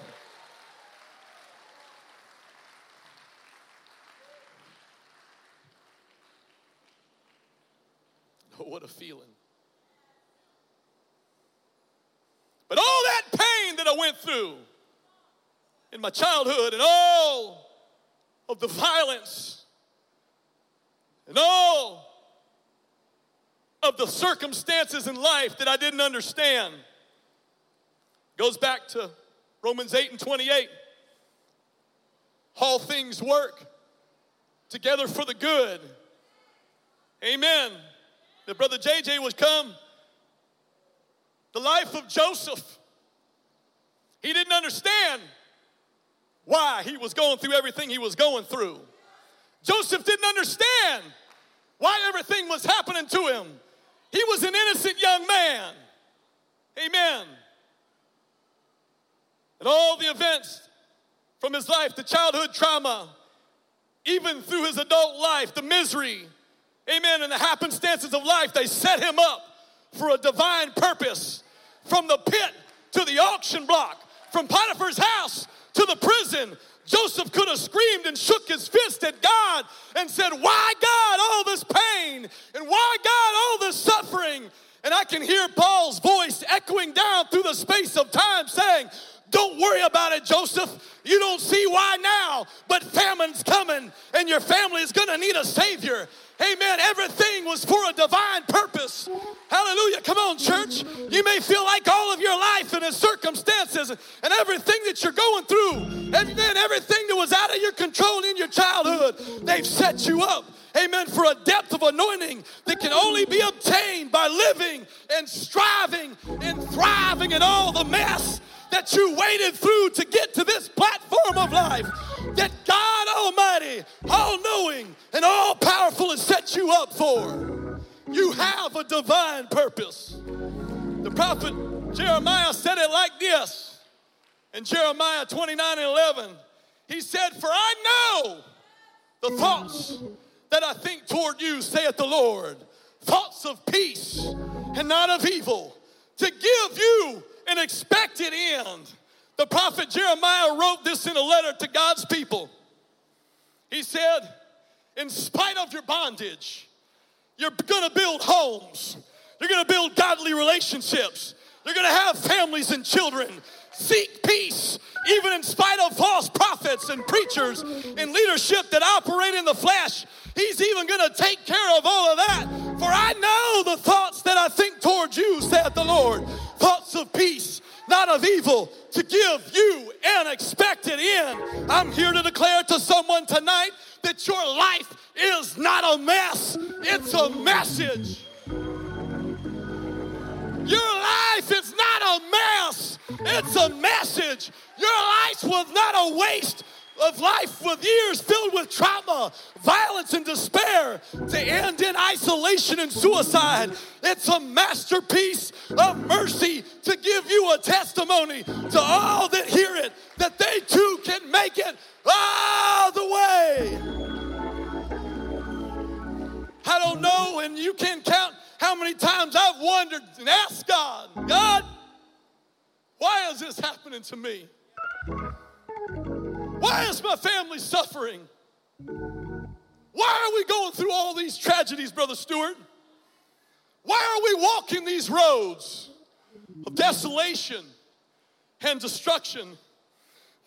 Oh, what a feeling. But all that pain through in my childhood and all of the violence and all of the circumstances in life that I didn't understand. Goes back to Romans 8 and 28. All things work together for the good. Amen. The brother JJ was come. The life of Joseph. He didn't understand why he was going through everything he was going through. Joseph didn't understand why everything was happening to him. He was an innocent young man. Amen. And all the events from his life, the childhood trauma, even through his adult life, the misery, amen, and the happenstances of life, they set him up for a divine purpose. From the pit to the auction block, from Potiphar's house to the prison, Joseph could have screamed and shook his fist at God and said, Why, God, all this pain? And why, God, all this suffering? And I can hear Paul's voice echoing down through the space of time saying, Don't worry about it, Joseph. You don't see why now, but famine's coming and your family is gonna need a Savior. Amen. Everything was for a divine purpose. Hallelujah. Come on, church. You may feel like all of your life and the circumstances and everything that you're going through, then everything that was out of your control in your childhood, they've set you up. Amen. For a depth of anointing that can only be obtained by living and striving and thriving in all the mess that you waded through to get to this platform of life that God Almighty, all knowing and all powerful, has set you up for. You have a divine purpose. The prophet Jeremiah said it like this in Jeremiah 29 and 11. He said, For I know the thoughts that I think toward you, saith the Lord, thoughts of peace and not of evil, to give you an expected end. The prophet Jeremiah wrote this in a letter to God's people. He said, In spite of your bondage, you're gonna build homes, you're gonna build godly relationships, you're gonna have families and children. Seek peace, even in spite of false prophets and preachers and leadership that operate in the flesh. He's even gonna take care of all of that. For I know the thoughts that I think towards you, saith the Lord thoughts of peace, not of evil, to give you an expected end. I'm here to declare to someone tonight that your life is not a mess, it's a message. Your life is not a mess, it's a message. Your life was not a waste of life with years filled with trauma, violence, and despair to end in isolation and suicide. It's a masterpiece of mercy to give you a testimony to all that hear it that they too can make it all the way. I don't know, and you can't count how many times I've wondered and asked God, God, why is this happening to me? Why is my family suffering? Why are we going through all these tragedies, Brother Stewart? Why are we walking these roads of desolation and destruction?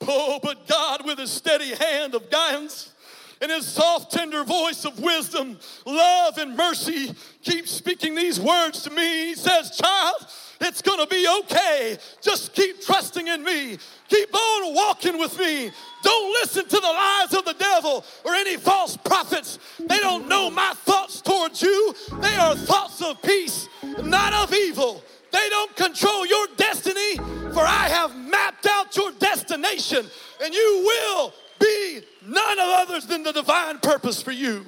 Oh, but God, with his steady hand of guidance and his soft, tender voice of wisdom, love, and mercy, keeps speaking these words to me. He says, Child, it's gonna be okay. Just keep trusting in me. Keep on walking with me. Don't listen to the lies of the devil or any false prophets. They don't know my thoughts towards you. They are thoughts of peace, not of evil. They don't control your destiny, for I have mapped out your destination, and you will be none of others than the divine purpose for you.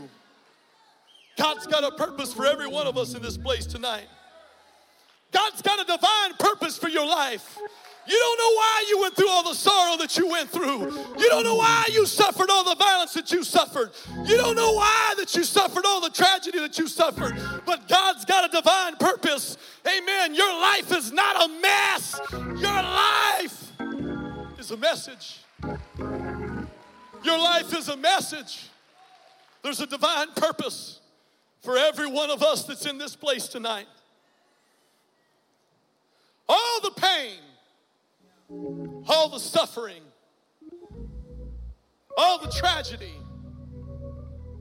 God's got a purpose for every one of us in this place tonight. God's got a divine purpose for your life. You don't know why you went through all the sorrow that you went through. You don't know why you suffered all the violence that you suffered. You don't know why that you suffered all the tragedy that you suffered. But God's got a divine purpose. Amen. Your life is not a mess. Your life is a message. Your life is a message. There's a divine purpose for every one of us that's in this place tonight. All the pain, all the suffering, all the tragedy,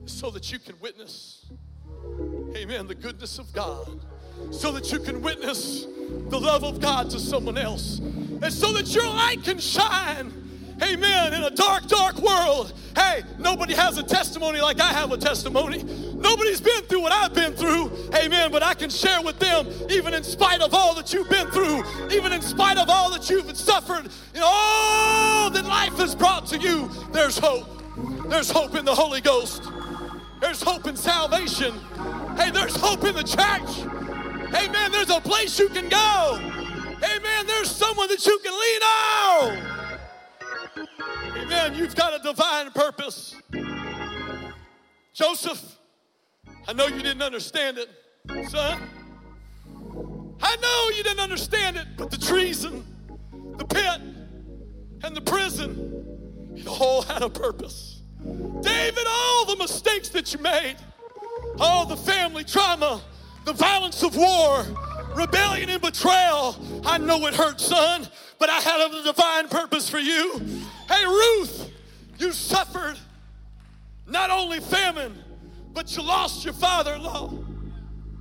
so that you can witness amen, the goodness of God so that you can witness the love of God to someone else. And so that your light can shine, amen, in a dark, dark world. Hey, nobody has a testimony like I have a testimony. Nobody's been through what I've been through, amen, but I can share with them, even in spite of all that you've been through, even in spite of all that you've suffered, know, all that life has brought to you, there's hope. There's hope in the Holy Ghost. There's hope in salvation. Hey, there's hope in the church. Amen. There's a place you can go. Amen. There's someone that you can lean on. Amen. You've got a divine purpose. Joseph, I know you didn't understand it, son. I know you didn't understand it, but the treason, the pit, and the prison, it all had a purpose. David, all the mistakes that you made, all the family trauma, the violence of war, rebellion and betrayal. I know it hurt, son, but I had a divine purpose for you. Hey, Ruth, you suffered not only famine, but you lost your father in law.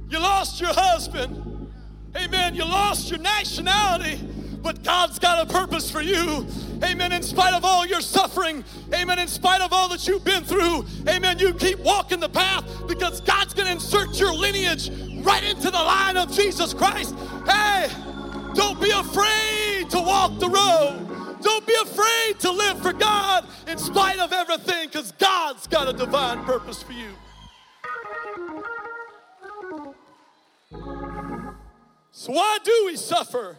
You lost your husband. Amen. You lost your nationality, but God's got a purpose for you. Amen. In spite of all your suffering, amen. In spite of all that you've been through, amen. You keep walking the path because God's going to insert your lineage right into the line of Jesus Christ. Hey, don't be afraid to walk the road. Don't be afraid to live for God in spite of everything because God's got a divine purpose for you. So, why do we suffer?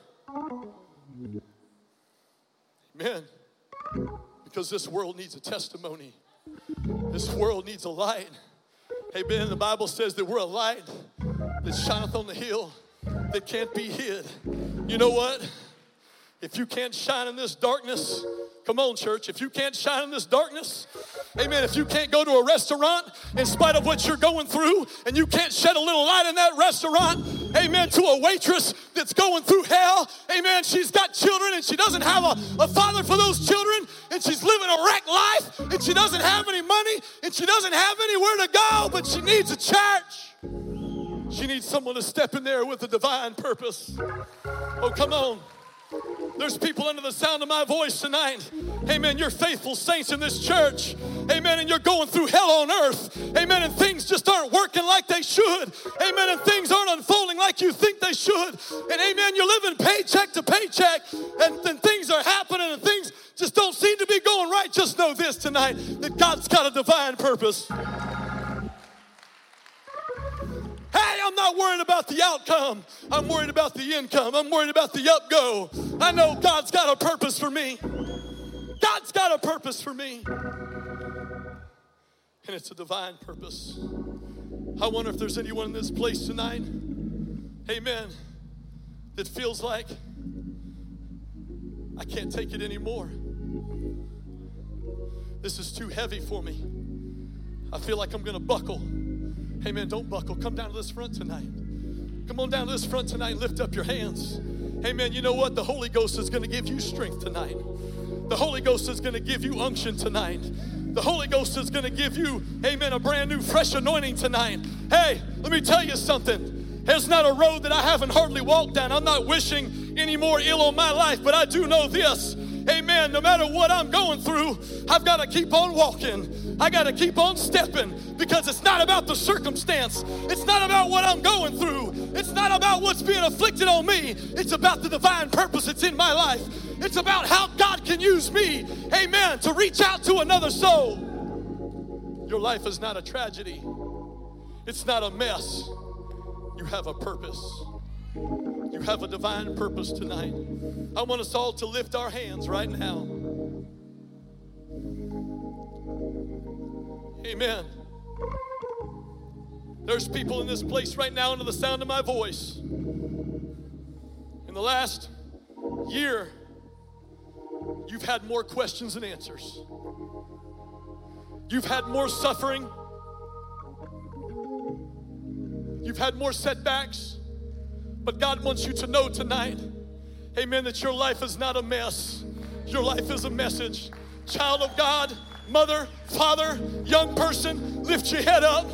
Amen. Because this world needs a testimony, this world needs a light. Amen. The Bible says that we're a light that shineth on the hill that can't be hid. You know what? If you can't shine in this darkness, come on, church. If you can't shine in this darkness, amen. If you can't go to a restaurant in spite of what you're going through, and you can't shed a little light in that restaurant, amen, to a waitress that's going through hell, amen. She's got children and she doesn't have a, a father for those children, and she's living a wrecked life, and she doesn't have any money, and she doesn't have anywhere to go, but she needs a church. She needs someone to step in there with a divine purpose. Oh, come on. There's people under the sound of my voice tonight. Amen. You're faithful saints in this church. Amen. And you're going through hell on earth. Amen. And things just aren't working like they should. Amen. And things aren't unfolding like you think they should. And amen. You're living paycheck to paycheck. And, and things are happening and things just don't seem to be going right. Just know this tonight that God's got a divine purpose. Hey, I'm not worried about the outcome. I'm worried about the income. I'm worried about the up go. I know God's got a purpose for me. God's got a purpose for me. And it's a divine purpose. I wonder if there's anyone in this place tonight, amen, that feels like I can't take it anymore. This is too heavy for me. I feel like I'm going to buckle. Hey man, don't buckle. Come down to this front tonight. Come on down to this front tonight lift up your hands. Hey man, you know what? The Holy Ghost is going to give you strength tonight. The Holy Ghost is going to give you unction tonight. The Holy Ghost is going to give you, amen, a brand new fresh anointing tonight. Hey, let me tell you something. There's not a road that I haven't hardly walked down. I'm not wishing any more ill on my life, but I do know this. Amen. No matter what I'm going through, I've got to keep on walking. I got to keep on stepping because it's not about the circumstance. It's not about what I'm going through. It's not about what's being afflicted on me. It's about the divine purpose that's in my life. It's about how God can use me, amen, to reach out to another soul. Your life is not a tragedy, it's not a mess. You have a purpose. You have a divine purpose tonight. I want us all to lift our hands right now. Amen. There's people in this place right now under the sound of my voice. In the last year, you've had more questions than answers. You've had more suffering. You've had more setbacks. But God wants you to know tonight, amen, that your life is not a mess. Your life is a message. Child of God, mother, father, young person, lift your head up.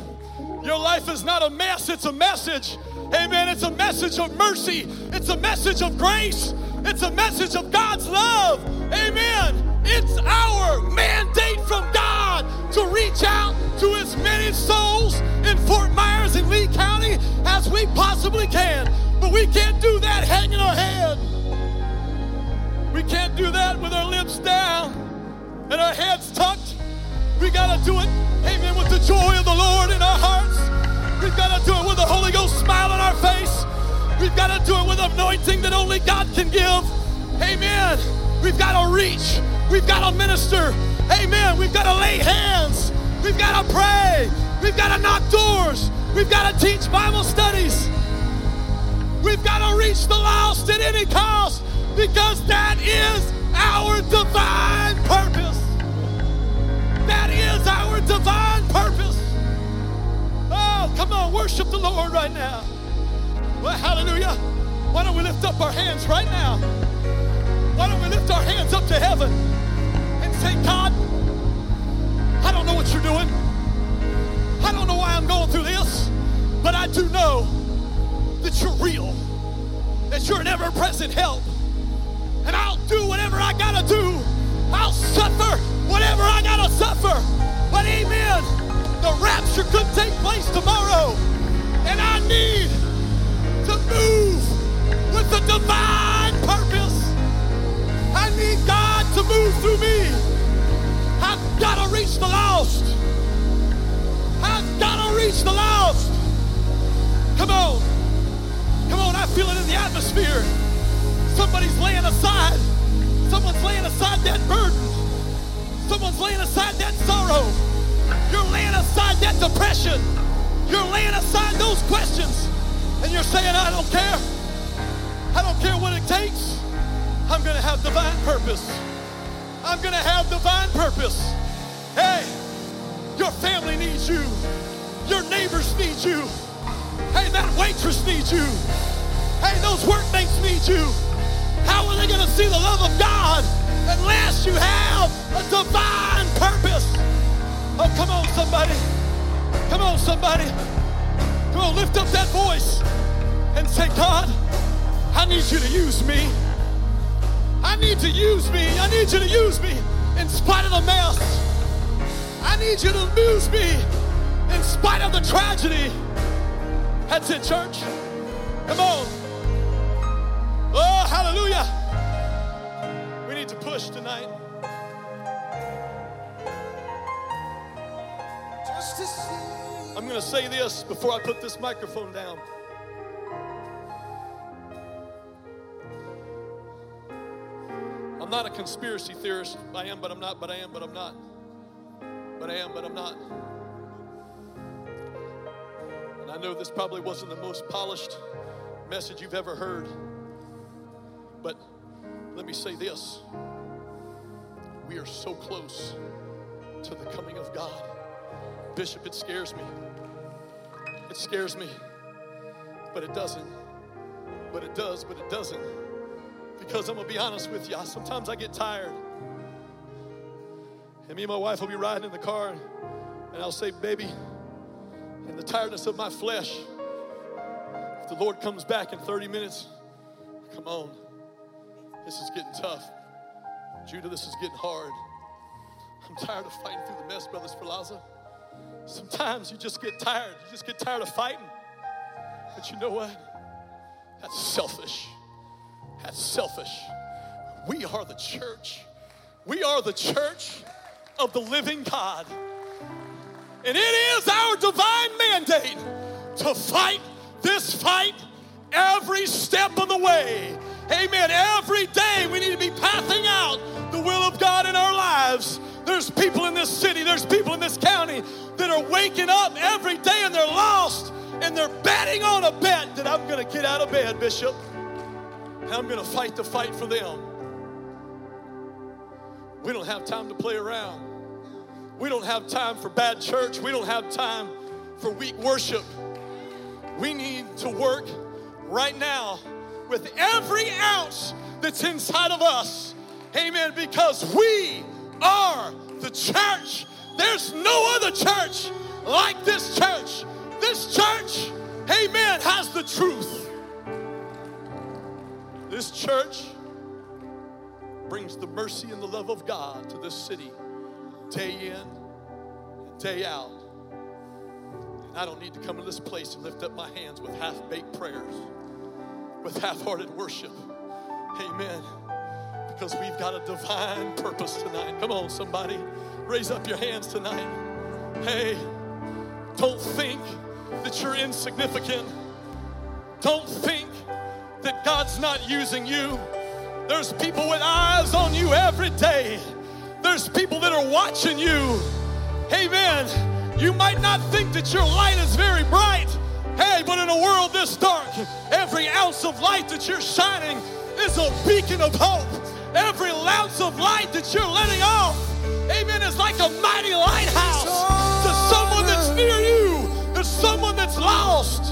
Your life is not a mess, it's a message. Amen. It's a message of mercy, it's a message of grace, it's a message of God's love. Amen. It's our mandate from God to reach out to as many souls in Fort Myers and Lee County as we possibly can. But we can't do that hanging our head. We can't do that with our lips down and our heads tucked. We got to do it, amen, with the joy of the Lord in our hearts. We've got to do it with the Holy Ghost smile on our face. We've got to do it with anointing that only God can give. Amen. We've got to reach. We've got to minister. Amen. We've got to lay hands. We've got to pray. We've got to knock doors. We've got to teach Bible studies. We've got to reach the lost at any cost because that is our divine purpose. That is our divine purpose. Oh, come on, worship the Lord right now. Well, hallelujah. Why don't we lift up our hands right now? Why don't we lift our hands up to heaven and say, God, I don't know what you're doing. I don't know why I'm going through this, but I do know that you're real, that you're an ever present help. And I'll do whatever I gotta do. I'll suffer whatever I gotta suffer. But amen, the rapture could take place tomorrow. And I need to move with the divine purpose. I need God to move through me. I've got to reach the lost. I've got to reach the lost. Come on. Feel it in the atmosphere. Somebody's laying aside. Someone's laying aside that burden. Someone's laying aside that sorrow. You're laying aside that depression. You're laying aside those questions. And you're saying, I don't care. I don't care what it takes. I'm going to have divine purpose. I'm going to have divine purpose. Hey, your family needs you. Your neighbors need you. Hey, that waitress needs you. Hey, those workmates need you. How are they going to see the love of God unless you have a divine purpose? Oh, come on, somebody. Come on, somebody. Come on, lift up that voice and say, God, I need you to use me. I need to use me. I need you to use me in spite of the mess. I need you to use me in spite of the tragedy. That's it, church. Come on. Oh, hallelujah. We need to push tonight. I'm going to say this before I put this microphone down. I'm not a conspiracy theorist. I am, but I'm not, but I am, but I'm not. But I am, but I'm not. And I know this probably wasn't the most polished message you've ever heard. But let me say this we are so close to the coming of God. Bishop, it scares me. It scares me. But it doesn't. But it does, but it doesn't. Because I'm going to be honest with you, sometimes I get tired. And me and my wife will be riding in the car, and I'll say, Baby, in the tiredness of my flesh, if the Lord comes back in 30 minutes, come on. This is getting tough. Judah, this is getting hard. I'm tired of fighting through the mess, Brothers Plaza. Sometimes you just get tired. You just get tired of fighting. But you know what? That's selfish. That's selfish. We are the church. We are the church of the living God. And it is our divine mandate to fight this fight every step of the way. Amen. Every day we need to be pathing out the will of God in our lives. There's people in this city, there's people in this county that are waking up every day and they're lost and they're betting on a bet that I'm going to get out of bed, Bishop, and I'm going to fight the fight for them. We don't have time to play around. We don't have time for bad church. We don't have time for weak worship. We need to work right now with every ounce that's inside of us. Amen. Because we are the church. There's no other church like this church. This church, amen, has the truth. This church brings the mercy and the love of God to this city day in and day out. And I don't need to come to this place and lift up my hands with half baked prayers, with half hearted worship. Amen. Because we've got a divine purpose tonight. Come on, somebody. Raise up your hands tonight. Hey, don't think that you're insignificant. Don't think that God's not using you. There's people with eyes on you every day. There's people that are watching you. Amen. You might not think that your light is very bright. Hey, but in a world this dark, every ounce of light that you're shining is a beacon of hope. Every ounce of light that you're letting off, amen, is like a mighty lighthouse to someone that's near you, to someone that's lost,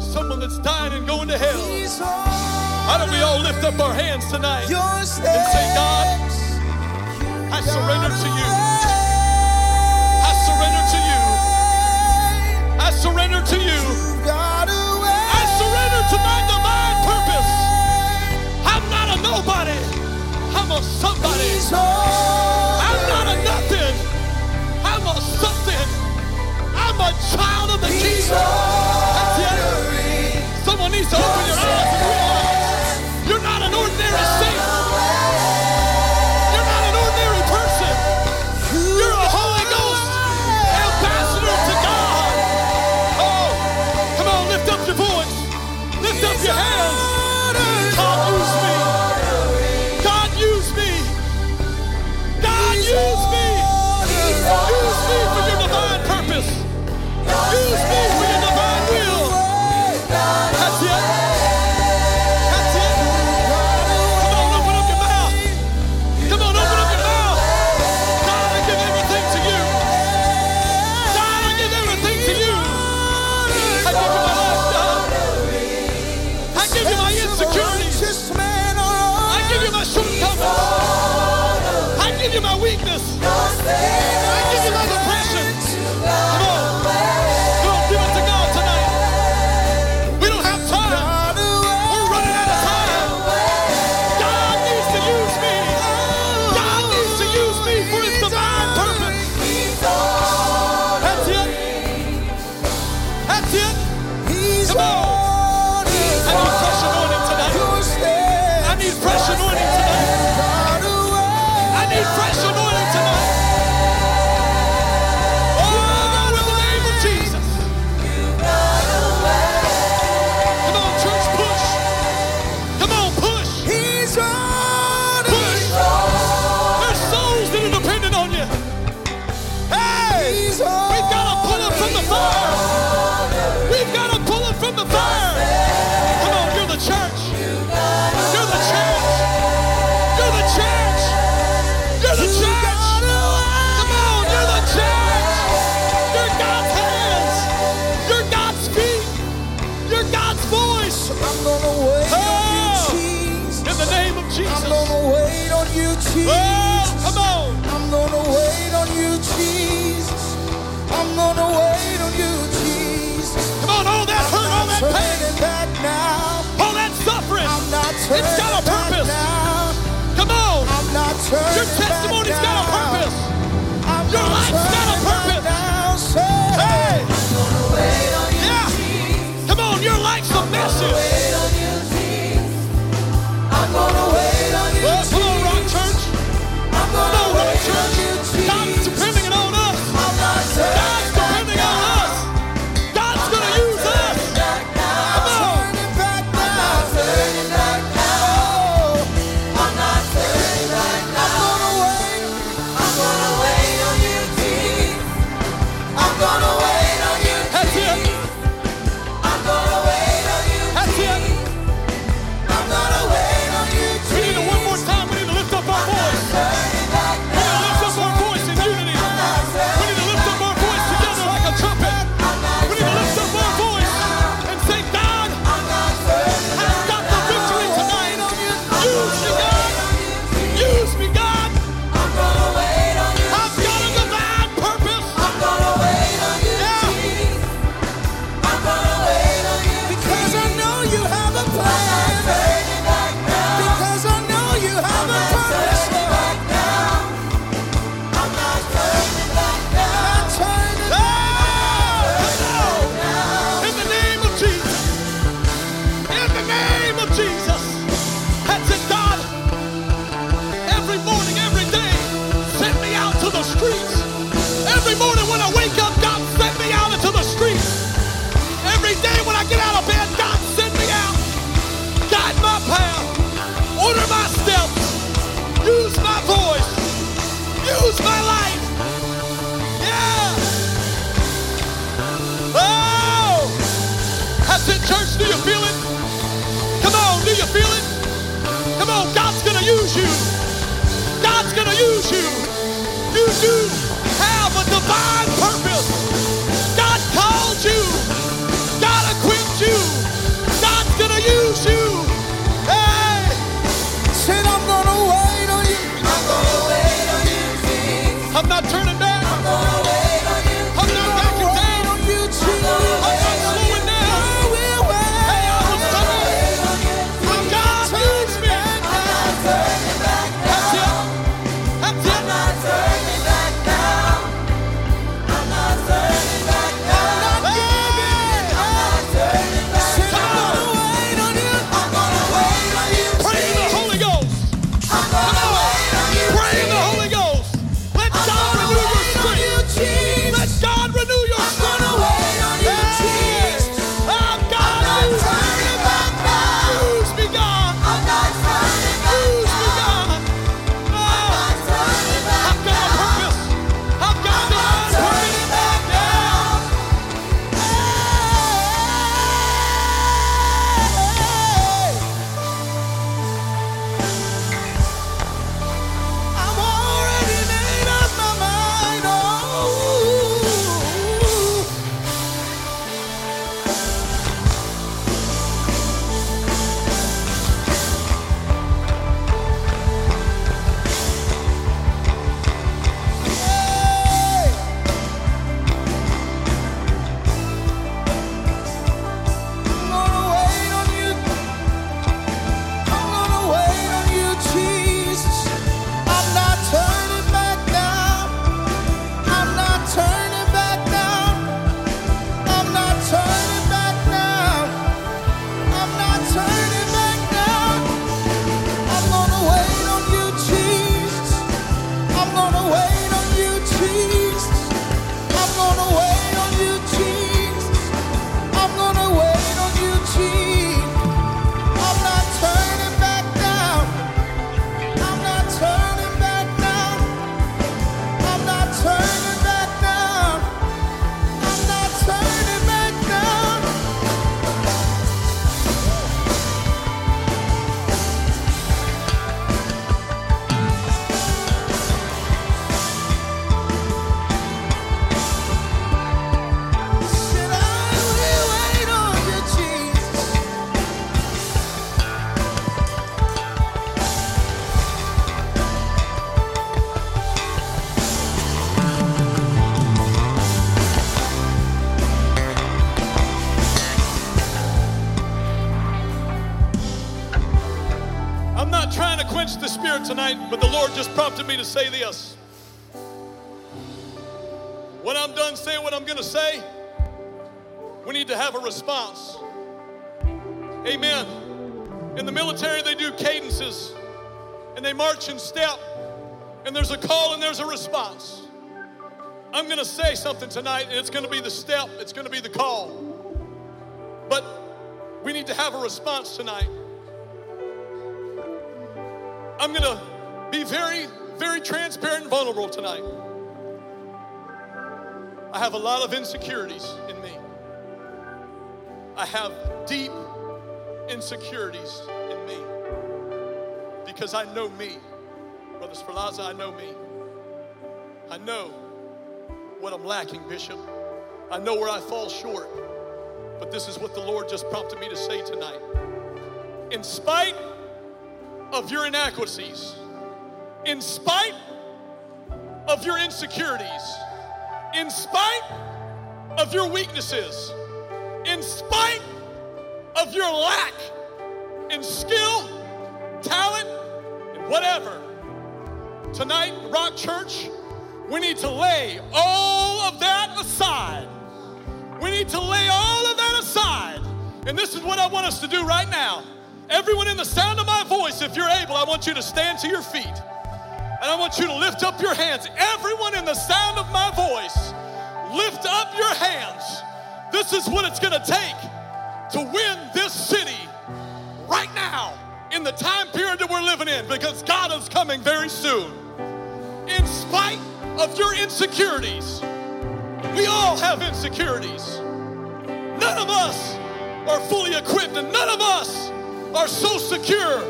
someone that's dying and going to hell. Why don't we all lift up our hands tonight and say, God, I surrender to you. Surrender to you. I surrender to my divine purpose. I'm not a nobody. I'm a somebody. I'm not a nothing. I'm a something. I'm a child of the King. That's it. Someone needs to open your eyes It's prompted me to say this. When I'm done saying what I'm going to say, we need to have a response. Amen. In the military, they do cadences and they march in step, and there's a call and there's a response. I'm going to say something tonight, and it's going to be the step, it's going to be the call. But we need to have a response tonight. I'm going to be very, very transparent and vulnerable tonight. I have a lot of insecurities in me. I have deep insecurities in me because I know me. Brother Spalaza, I know me. I know what I'm lacking, Bishop. I know where I fall short. But this is what the Lord just prompted me to say tonight. In spite of your inadequacies, in spite of your insecurities, in spite of your weaknesses, in spite of your lack in skill, talent, and whatever, tonight, Rock Church, we need to lay all of that aside. We need to lay all of that aside. And this is what I want us to do right now. Everyone in the sound of my voice, if you're able, I want you to stand to your feet. And I want you to lift up your hands. Everyone in the sound of my voice, lift up your hands. This is what it's going to take to win this city right now in the time period that we're living in because God is coming very soon. In spite of your insecurities, we all have insecurities. None of us are fully equipped, and none of us are so secure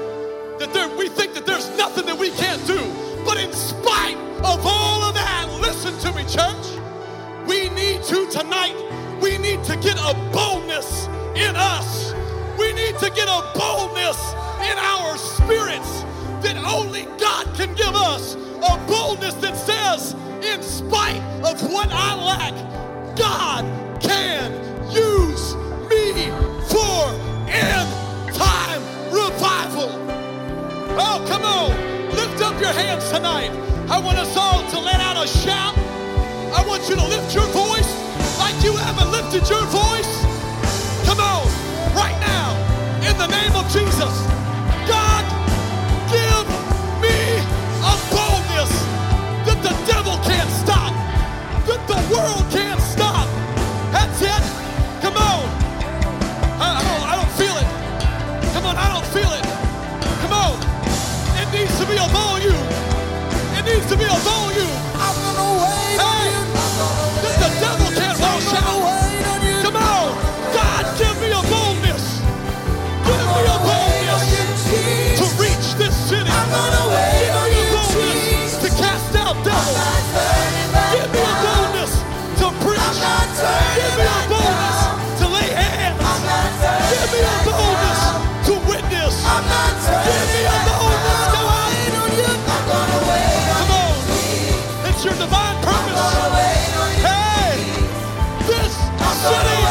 that there, we think that there's nothing that we can't do. But in spite of all of that, listen to me, church. We need to tonight. We need to get a boldness in us. We need to get a boldness in our spirits that only God can give us. A boldness that says, in spite of what I lack, God can use me for end time revival. Oh, come on. Lift up your hands tonight. I want us all to let out a shout. I want you to lift your voice like you haven't lifted your voice. Come on, right now, in the name of Jesus. God, give me a boldness that the devil can't stop, that the world can't. is on you. I'm gonna wait hey, on you. This the devil can't wash out. Come on. God, give me a boldness. Give me a boldness to reach this city. I'm gonna wait give me a boldness to cast out devils. Give me a boldness to preach. Give me a boldness to lay hands. Give me a boldness to witness. city.